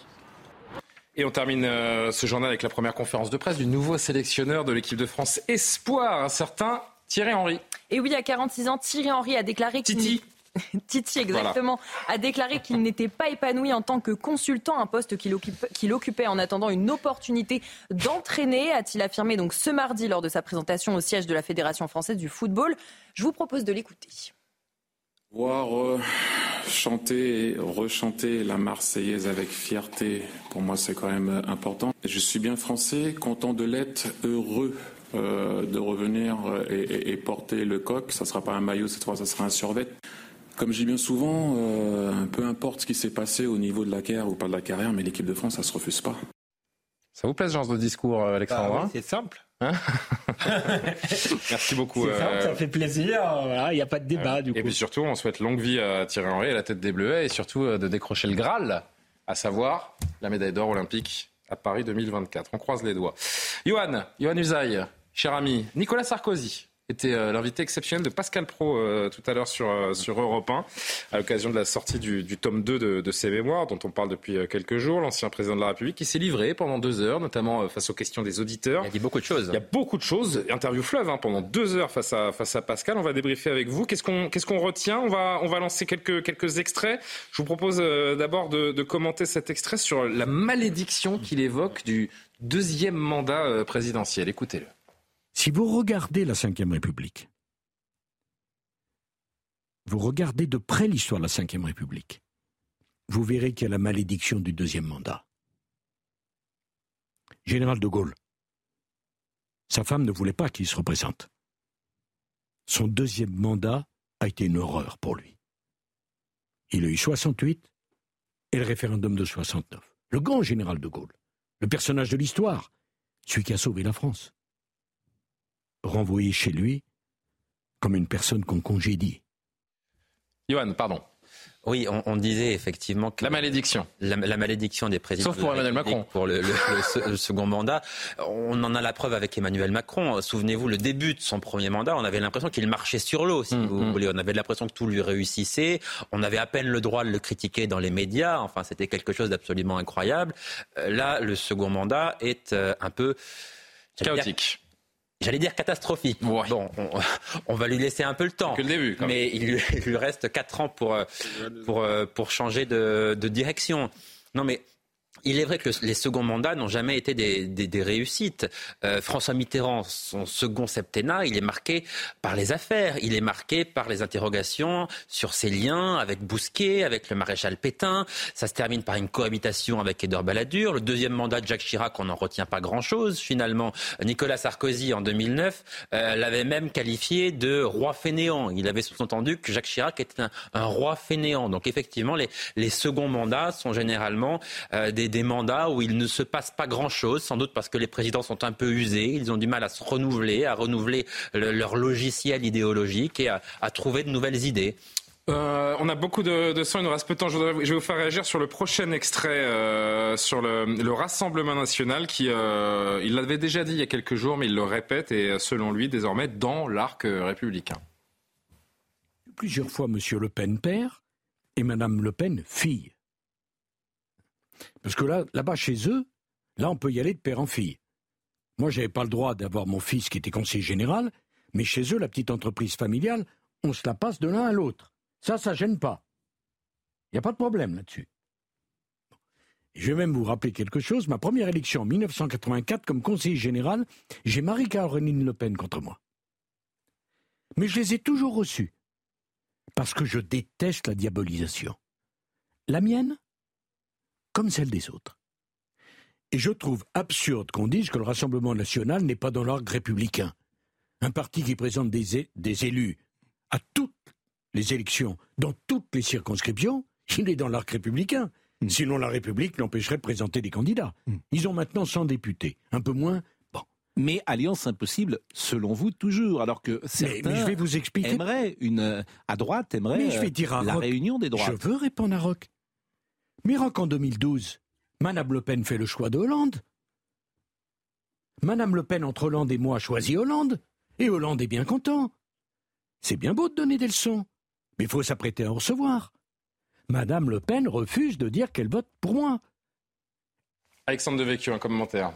Et on termine euh, ce journal avec la première conférence de presse du nouveau sélectionneur de l'équipe de France Espoir, un certain Thierry Henry. Et oui, à 46 ans, Thierry Henry a déclaré Titi. Titi, exactement, a déclaré qu'il n'était pas épanoui en tant que consultant, un poste qu'il occupait en attendant une opportunité d'entraîner, a-t-il affirmé donc ce mardi lors de sa présentation au siège de la Fédération française du football. Je vous propose de l'écouter. Voir euh, chanter et rechanter la Marseillaise avec fierté, pour moi c'est quand même important. Je suis bien français, content de l'être, heureux euh, de revenir et, porter le coq. Ça ne sera pas un maillot cette fois, ça sera un survêt. Comme je dis bien souvent, euh, peu importe ce qui s'est passé au niveau de la carrière ou pas de la carrière, mais l'équipe de France, ça se refuse pas. Ça vous plaît ce genre de discours, Alexandre bah C'est simple. Hein Merci beaucoup. Euh, ça fait plaisir. Il n'y a pas de débat. Du et puis surtout, on souhaite longue vie à Thierry Henry à la tête des Bleus et surtout euh, de décrocher le Graal, à savoir la médaille d'or olympique à Paris 2024. On croise les doigts. Johan, Johan Usaï, cher ami, Nicolas Sarkozy était euh, l'invité exceptionnel de Pascal Pro euh, tout à l'heure sur, euh, sur Europe 1, à l'occasion de la sortie du, tome 2 de, de, ses mémoires, dont on parle depuis quelques jours. L'ancien président de la République qui s'est livré pendant deux heures, notamment face aux questions des auditeurs. Il a dit beaucoup de choses. Il y a beaucoup de choses. Interview fleuve hein, pendant deux heures face à, face à Pascal. On va débriefer avec vous. Qu'est-ce qu'on qu'est-ce qu'on retient? On va, on va lancer quelques, quelques extraits. Je vous propose d'abord de, de commenter cet extrait sur la malédiction qu'il évoque du deuxième mandat présidentiel. Écoutez-le. Si vous regardez la Ve République, vous regardez de près l'histoire de la Ve République, vous verrez qu'il y a la malédiction du deuxième mandat. Général de Gaulle, sa femme ne voulait pas qu'il se représente. Son deuxième mandat a été une horreur pour lui. Il a eu 68 et le référendum de 69. Le grand général de Gaulle, le personnage de l'histoire, celui qui a sauvé la France renvoyé chez lui comme une personne qu'on congédie. Johan, pardon. Oui, on, disait effectivement que la malédiction, la, malédiction des présidents, sauf pour Emmanuel Macron, pour le, second mandat, on en a la preuve avec Emmanuel Macron. Souvenez-vous, le début de son premier mandat, on avait l'impression qu'il marchait sur l'eau, si mm, vous mm. voulez. On avait l'impression que tout lui réussissait. On avait à peine le droit de le critiquer dans les médias. Enfin, c'était quelque chose d'absolument incroyable. Euh, là, le second mandat est euh, un peu chaotique. J'allais dire catastrophique. Bon, on, va lui laisser un peu le temps. Que le début, mais il lui, reste 4 ans pour, euh, pour, pour changer de, de direction. Non, mais il est vrai que les seconds mandats n'ont jamais été des, réussites. Euh, François Mitterrand, son second septennat, il est marqué par les affaires, il est marqué par les interrogations sur ses liens avec Bousquet, avec le maréchal Pétain. Ça se termine par une cohabitation avec Édouard Balladur. Le deuxième mandat de Jacques Chirac, on n'en retient pas grand-chose finalement. Nicolas Sarkozy, en 2009, euh, l'avait même qualifié de roi fainéant. Il avait sous-entendu que Jacques Chirac était un, roi fainéant. Donc effectivement, les, seconds mandats sont généralement euh, des des mandats où il ne se passe pas grand-chose, sans doute parce que les présidents sont un peu usés, ils ont du mal à se renouveler, à renouveler leur logiciel idéologique et à, trouver de nouvelles idées. Euh, on a beaucoup de, de il nous reste peu de temps. Je, vais vous faire réagir sur le prochain extrait euh, sur le, Rassemblement national qui, euh, il l'avait déjà dit il y a quelques jours, mais il le répète et selon lui désormais dans l'arc républicain. Plusieurs fois, M. Le Pen père et Mme Le Pen fille. Parce que là, là-bas, chez eux, là, on peut y aller de père en fille. Moi, j'avais pas le droit d'avoir mon fils qui était conseiller général, mais chez eux, la petite entreprise familiale, on se la passe de l'un à l'autre. Ça, ça gêne pas. Il n'y a pas de problème là-dessus. Je vais même vous rappeler quelque chose. Ma première élection en 1984 comme conseiller général, j'ai Marie-Caroline Le Pen contre moi. Mais je les ai toujours reçus. Parce que je déteste la diabolisation. La mienne, comme celle des autres. Et je trouve absurde qu'on dise que le Rassemblement national n'est pas dans l'arc républicain. Un parti qui présente des, des élus à toutes les élections, dans toutes les circonscriptions, il est dans l'arc républicain. Hmm. Sinon, la République l'empêcherait de présenter des candidats. Hmm. Ils ont maintenant 100 députés, un peu moins. Bon. Mais alliance impossible, selon vous, toujours, alors que certains mais, je vais vous expliquer. aimeraient une à droite aimerait je vais dire à la réunion des droits. Je veux répondre à Roch. Mirac en 2012, Madame Le Pen fait le choix de Hollande. Madame Le Pen, entre Hollande et moi, choisit Hollande. Et Hollande est bien content. C'est bien beau de donner des leçons, mais il faut s'apprêter à en recevoir. Madame Le Pen refuse de dire qu'elle vote pour moi. Alexandre Devecchio, un commentaire.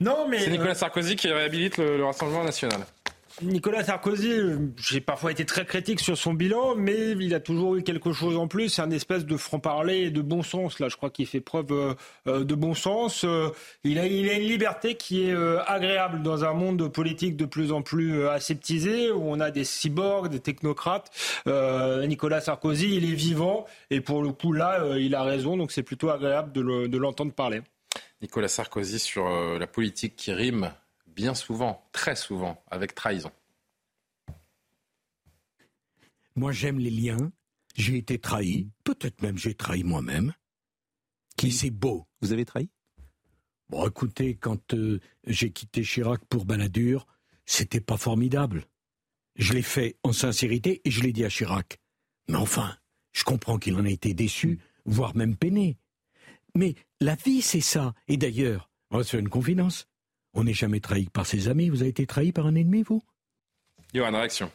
Non, mais. C'est Nicolas euh, Sarkozy qui réhabilite le Rassemblement national. Nicolas Sarkozy, j'ai parfois été très critique sur son bilan, mais il a toujours eu quelque chose en plus. Un espèce de franc-parler et de bon sens. Là, je crois qu'il fait preuve euh, euh, de bon sens. Euh, il, a, il a une liberté qui est agréable dans un monde politique de plus en plus aseptisé, où on a des cyborgs, des technocrates. Nicolas Sarkozy, il est vivant, et pour le coup, là, il a raison, donc c'est plutôt agréable de l'entendre parler. Nicolas Sarkozy sur la politique qui rime bien souvent, très souvent, avec trahison. Moi, j'aime les liens. J'ai été trahi. Peut-être même j'ai trahi moi-même. Qui c'est beau. Vous avez trahi? Bon, écoutez, quand euh, j'ai quitté Chirac pour Balladur, c'était pas formidable. Je l'ai fait en sincérité et je l'ai dit à Chirac. Mais enfin, je comprends qu'il en a été déçu, voire même peiné. Mais la vie, c'est ça. Et d'ailleurs, on va se faire une confidence. On n'est jamais trahi par ses amis. Vous avez été trahi par un ennemi, vous? Johan, réaction.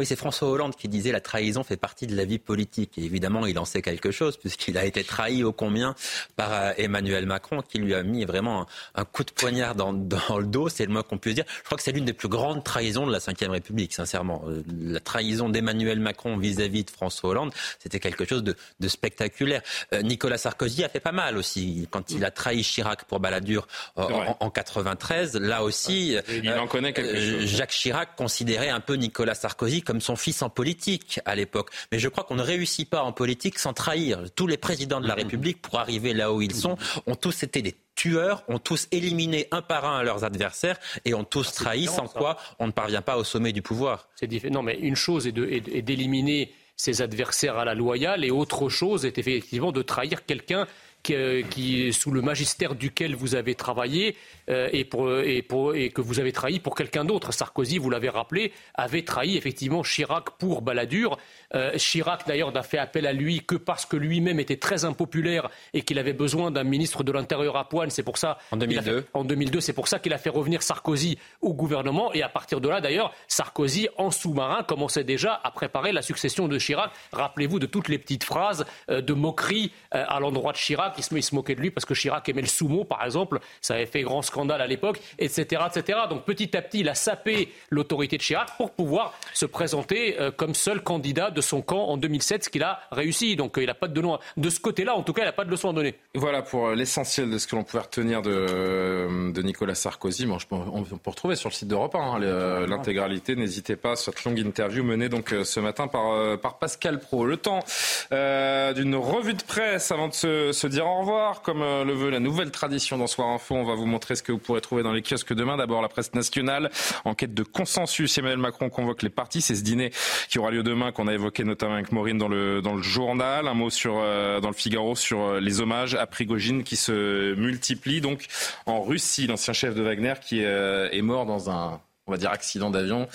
Oui, c'est François Hollande qui disait la trahison fait partie de la vie politique. Et évidemment, il en sait quelque chose puisqu'il a été trahi au combien par euh, Emmanuel Macron qui lui a mis vraiment un, coup de poignard dans, le dos, c'est le moins qu'on puisse dire. Je crois que c'est l'une des plus grandes trahisons de la Ve République, sincèrement. Euh, la trahison d'Emmanuel Macron vis-à-vis de François Hollande, c'était quelque chose de, spectaculaire. Euh, Nicolas Sarkozy a fait pas mal aussi quand il a trahi Chirac pour Balladur en, 93. Là aussi, il en connaît quelque chose. Jacques Chirac considérait un peu Nicolas Sarkozy comme son fils en politique à l'époque. Mais je crois qu'on ne réussit pas en politique sans trahir. Tous les présidents de la République, pour arriver là où ils sont, ont tous été des tueurs, ont tous éliminé un par un leurs adversaires et ont tous ah, trahi, sans quoi on ne parvient pas au sommet du pouvoir. C'est différent. Non, mais une chose est d'éliminer ses adversaires à la loyale et autre chose est effectivement de trahir quelqu'un qui, sous le magistère duquel vous avez travaillé euh, et, pour, et, pour, et, que vous avez trahi pour quelqu'un d'autre. Sarkozy, vous l'avez rappelé, avait trahi effectivement Chirac pour Balladur. Euh, Chirac, d'ailleurs, n'a fait appel à lui que parce que lui-même était très impopulaire et qu'il avait besoin d'un ministre de l'Intérieur à poigne. C'est pour ça. En 2002. en 2002, c'est pour ça qu'il a fait revenir Sarkozy au gouvernement. Et à partir de là, d'ailleurs, Sarkozy, en sous-marin, commençait déjà à préparer la succession de Chirac. Rappelez-vous de toutes les petites phrases euh, de moquerie à l'endroit de Chirac. Il se, il se moquait de lui parce que Chirac aimait le sumo, par exemple. Ça avait fait grand scandale à l'époque, etc., etc. Donc petit à petit, il a sapé l'autorité de Chirac pour pouvoir se présenter euh, comme seul candidat de son camp en 2007, ce qu'il a réussi. Donc euh, il n'a pas de leçon. De ce côté-là, en tout cas, il n'a pas de leçon à donner. Voilà pour euh, l'essentiel de ce que l'on pouvait retenir de, de Nicolas Sarkozy. Bon, on peut retrouver sur le site d'Europe hein, l'intégralité. N'hésitez pas à cette longue interview menée donc ce matin par, par Pascal Pro. Le temps d'une revue de presse avant de se, se dire au revoir, comme le veut la nouvelle tradition dans Soir Info. On va vous montrer ce que vous pourrez trouver dans les kiosques demain. D'abord, la presse nationale. En quête de consensus, Emmanuel Macron convoque les partis. C'est ce dîner qui aura lieu demain, qu'on a évoqué notamment avec Maureen dans le, dans le journal. Un mot sur, euh, dans le Figaro sur euh, les hommages à Prigogine qui se multiplient. Donc, en Russie, l'ancien chef de Wagner qui euh, est mort dans un, on va dire, accident d'avion.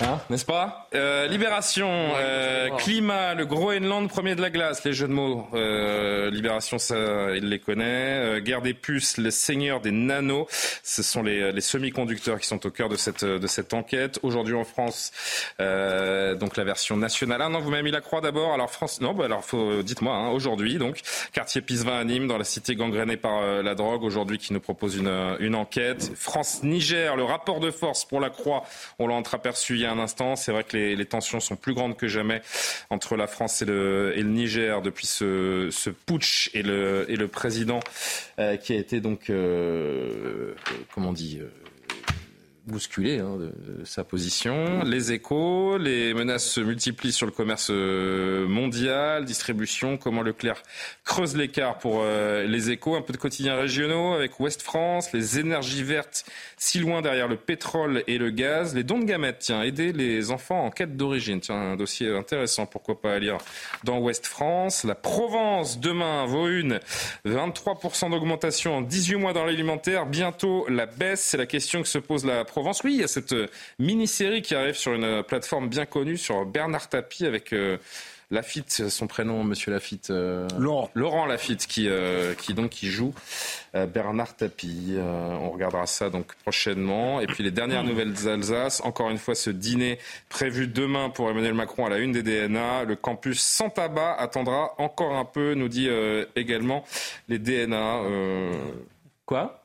Hein, n'est-ce pas? Euh, Libération, euh, climat, le Groenland premier de la glace, les jeux de mots. Euh, Libération, ça, il les connaît. guerre des puces, les seigneurs des nanos. Ce sont les, les semi-conducteurs qui sont au cœur de cette, de cette enquête. Aujourd'hui en France, donc la version nationale. Ah non, vous m'avez mis la croix d'abord. Alors France, non, bah alors faut, dites-moi. Hein, aujourd'hui, donc quartier Pisevin à Nîmes, dans la cité gangrénée par la drogue. Aujourd'hui, qui nous propose une, une enquête. France-Niger, le rapport de force pour la croix. On l'a entreaperçu hier un instant. C'est vrai que les, tensions sont plus grandes que jamais entre la France et le, Niger depuis ce, putsch et le, président euh, qui a été donc, euh, comment on dit, euh, bousculé hein, de, sa position. Les échos, les menaces se multiplient sur le commerce euh, mondial, distribution, comment Leclerc creuse l'écart pour euh, les échos. Un peu de quotidiens régionaux avec Ouest France, les énergies vertes si loin derrière le pétrole et le gaz. Les dons de gamètes, tiens, aider les enfants en quête d'origine. Tiens, un dossier intéressant, pourquoi pas à lire dans Ouest France. La Provence, demain, vaut une 23% d'augmentation en 18 mois dans l'alimentaire. Bientôt la baisse, c'est la question que se pose la Provence. Oui, il y a cette mini-série qui arrive sur une plateforme bien connue, sur Bernard Tapie, avec euh, Lafitte, son prénom, Monsieur Lafitte. Laurent. Laurent Lafitte, qui, qui donc qui joue Bernard Tapie. on regardera ça donc prochainement. Et puis les dernières nouvelles d'Alsace. Encore une fois, ce dîner prévu demain pour Emmanuel Macron à la une des DNA. Le campus sans tabac attendra encore un peu, nous dit également les DNA. Quoi?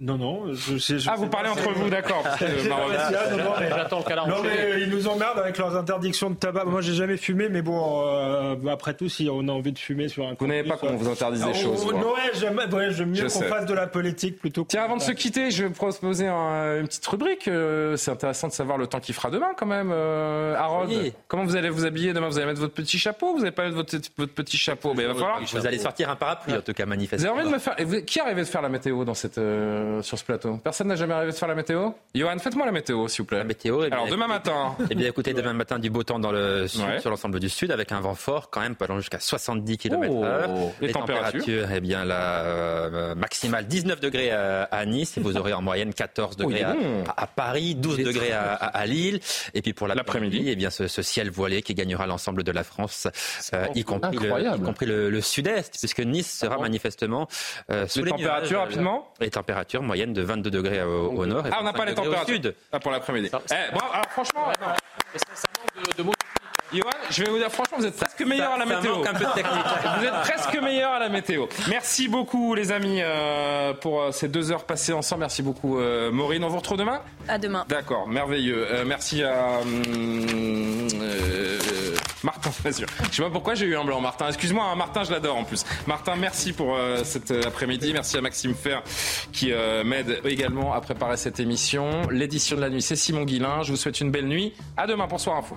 Non, non. Je, ah, vous parlez entre vous, d'accord. J'attends le calendrier. Non, mais ils nous emmerdent avec leurs interdictions de tabac. Moi, j'ai jamais fumé, mais bon, euh, après tout, si on a envie de fumer sur un. Vous n'avez pas qu'on vous interdise des ah, choses. Oh, non, ouais, j'aime mieux qu'on fasse de la politique plutôt. Tiens, avant de se quitter, je vais proposer une petite rubrique. Euh, c'est intéressant de savoir le temps qu'il fera demain, quand même. Euh, Harold, comment vous allez vous habiller demain? Vous allez mettre votre petit chapeau? Vous n'allez pas mettre votre, votre petit chapeau? Mais il va falloir. Vous allez sortir un parapluie, en tout cas, manifestement. Vous avez envie de me faire. Qui a rêvé de faire la météo dans cette euh, sur ce plateau Personne n'a jamais rêvé de faire la météo Johan, faites-moi la météo, s'il vous plaît. La météo. Eh Alors, demain matin. Eh bien, écoutez, demain matin, du beau temps dans le sud, sur l'ensemble du sud, avec un vent fort, quand même, pas jusqu'à 70 km h Les, températures, Eh bien, la euh, maximale 19 degrés à, Nice, et vous aurez en moyenne 14 degrés à, Paris, 12 degrés à, Lille. Et puis, pour l'après-midi, eh bien, ce, ciel voilé qui gagnera l'ensemble de la France, euh, y, compris le, y compris le, sud-est, puisque Nice sera ah manifestement euh, sous les, températures, rapidement Les températures moyennes de 22 degrés au, nord. ah, on n'a pas les températures. Sud. Ah, pour l'après-midi. Eh, bon, alors franchement, de, de Johan, je vais vous dire franchement, vous êtes presque meilleur à la météo. Un peu de technique. vous êtes presque meilleur à la météo. Merci beaucoup les amis euh, pour euh, ces deux heures passées ensemble. Merci beaucoup euh, Maureen. On vous retrouve demain? À demain. D'accord, merveilleux. merci à hum, Martin Fazur. Je sais pas pourquoi j'ai eu un blanc. Martin, excuse-moi, hein, Martin, je l'adore en plus. Martin, merci pour cet après-midi. Merci à Maxime Fer qui m'aide également à préparer cette émission. L'édition de la nuit, c'est Simon Guillain. Je vous souhaite une belle nuit. À demain pour Soir Info.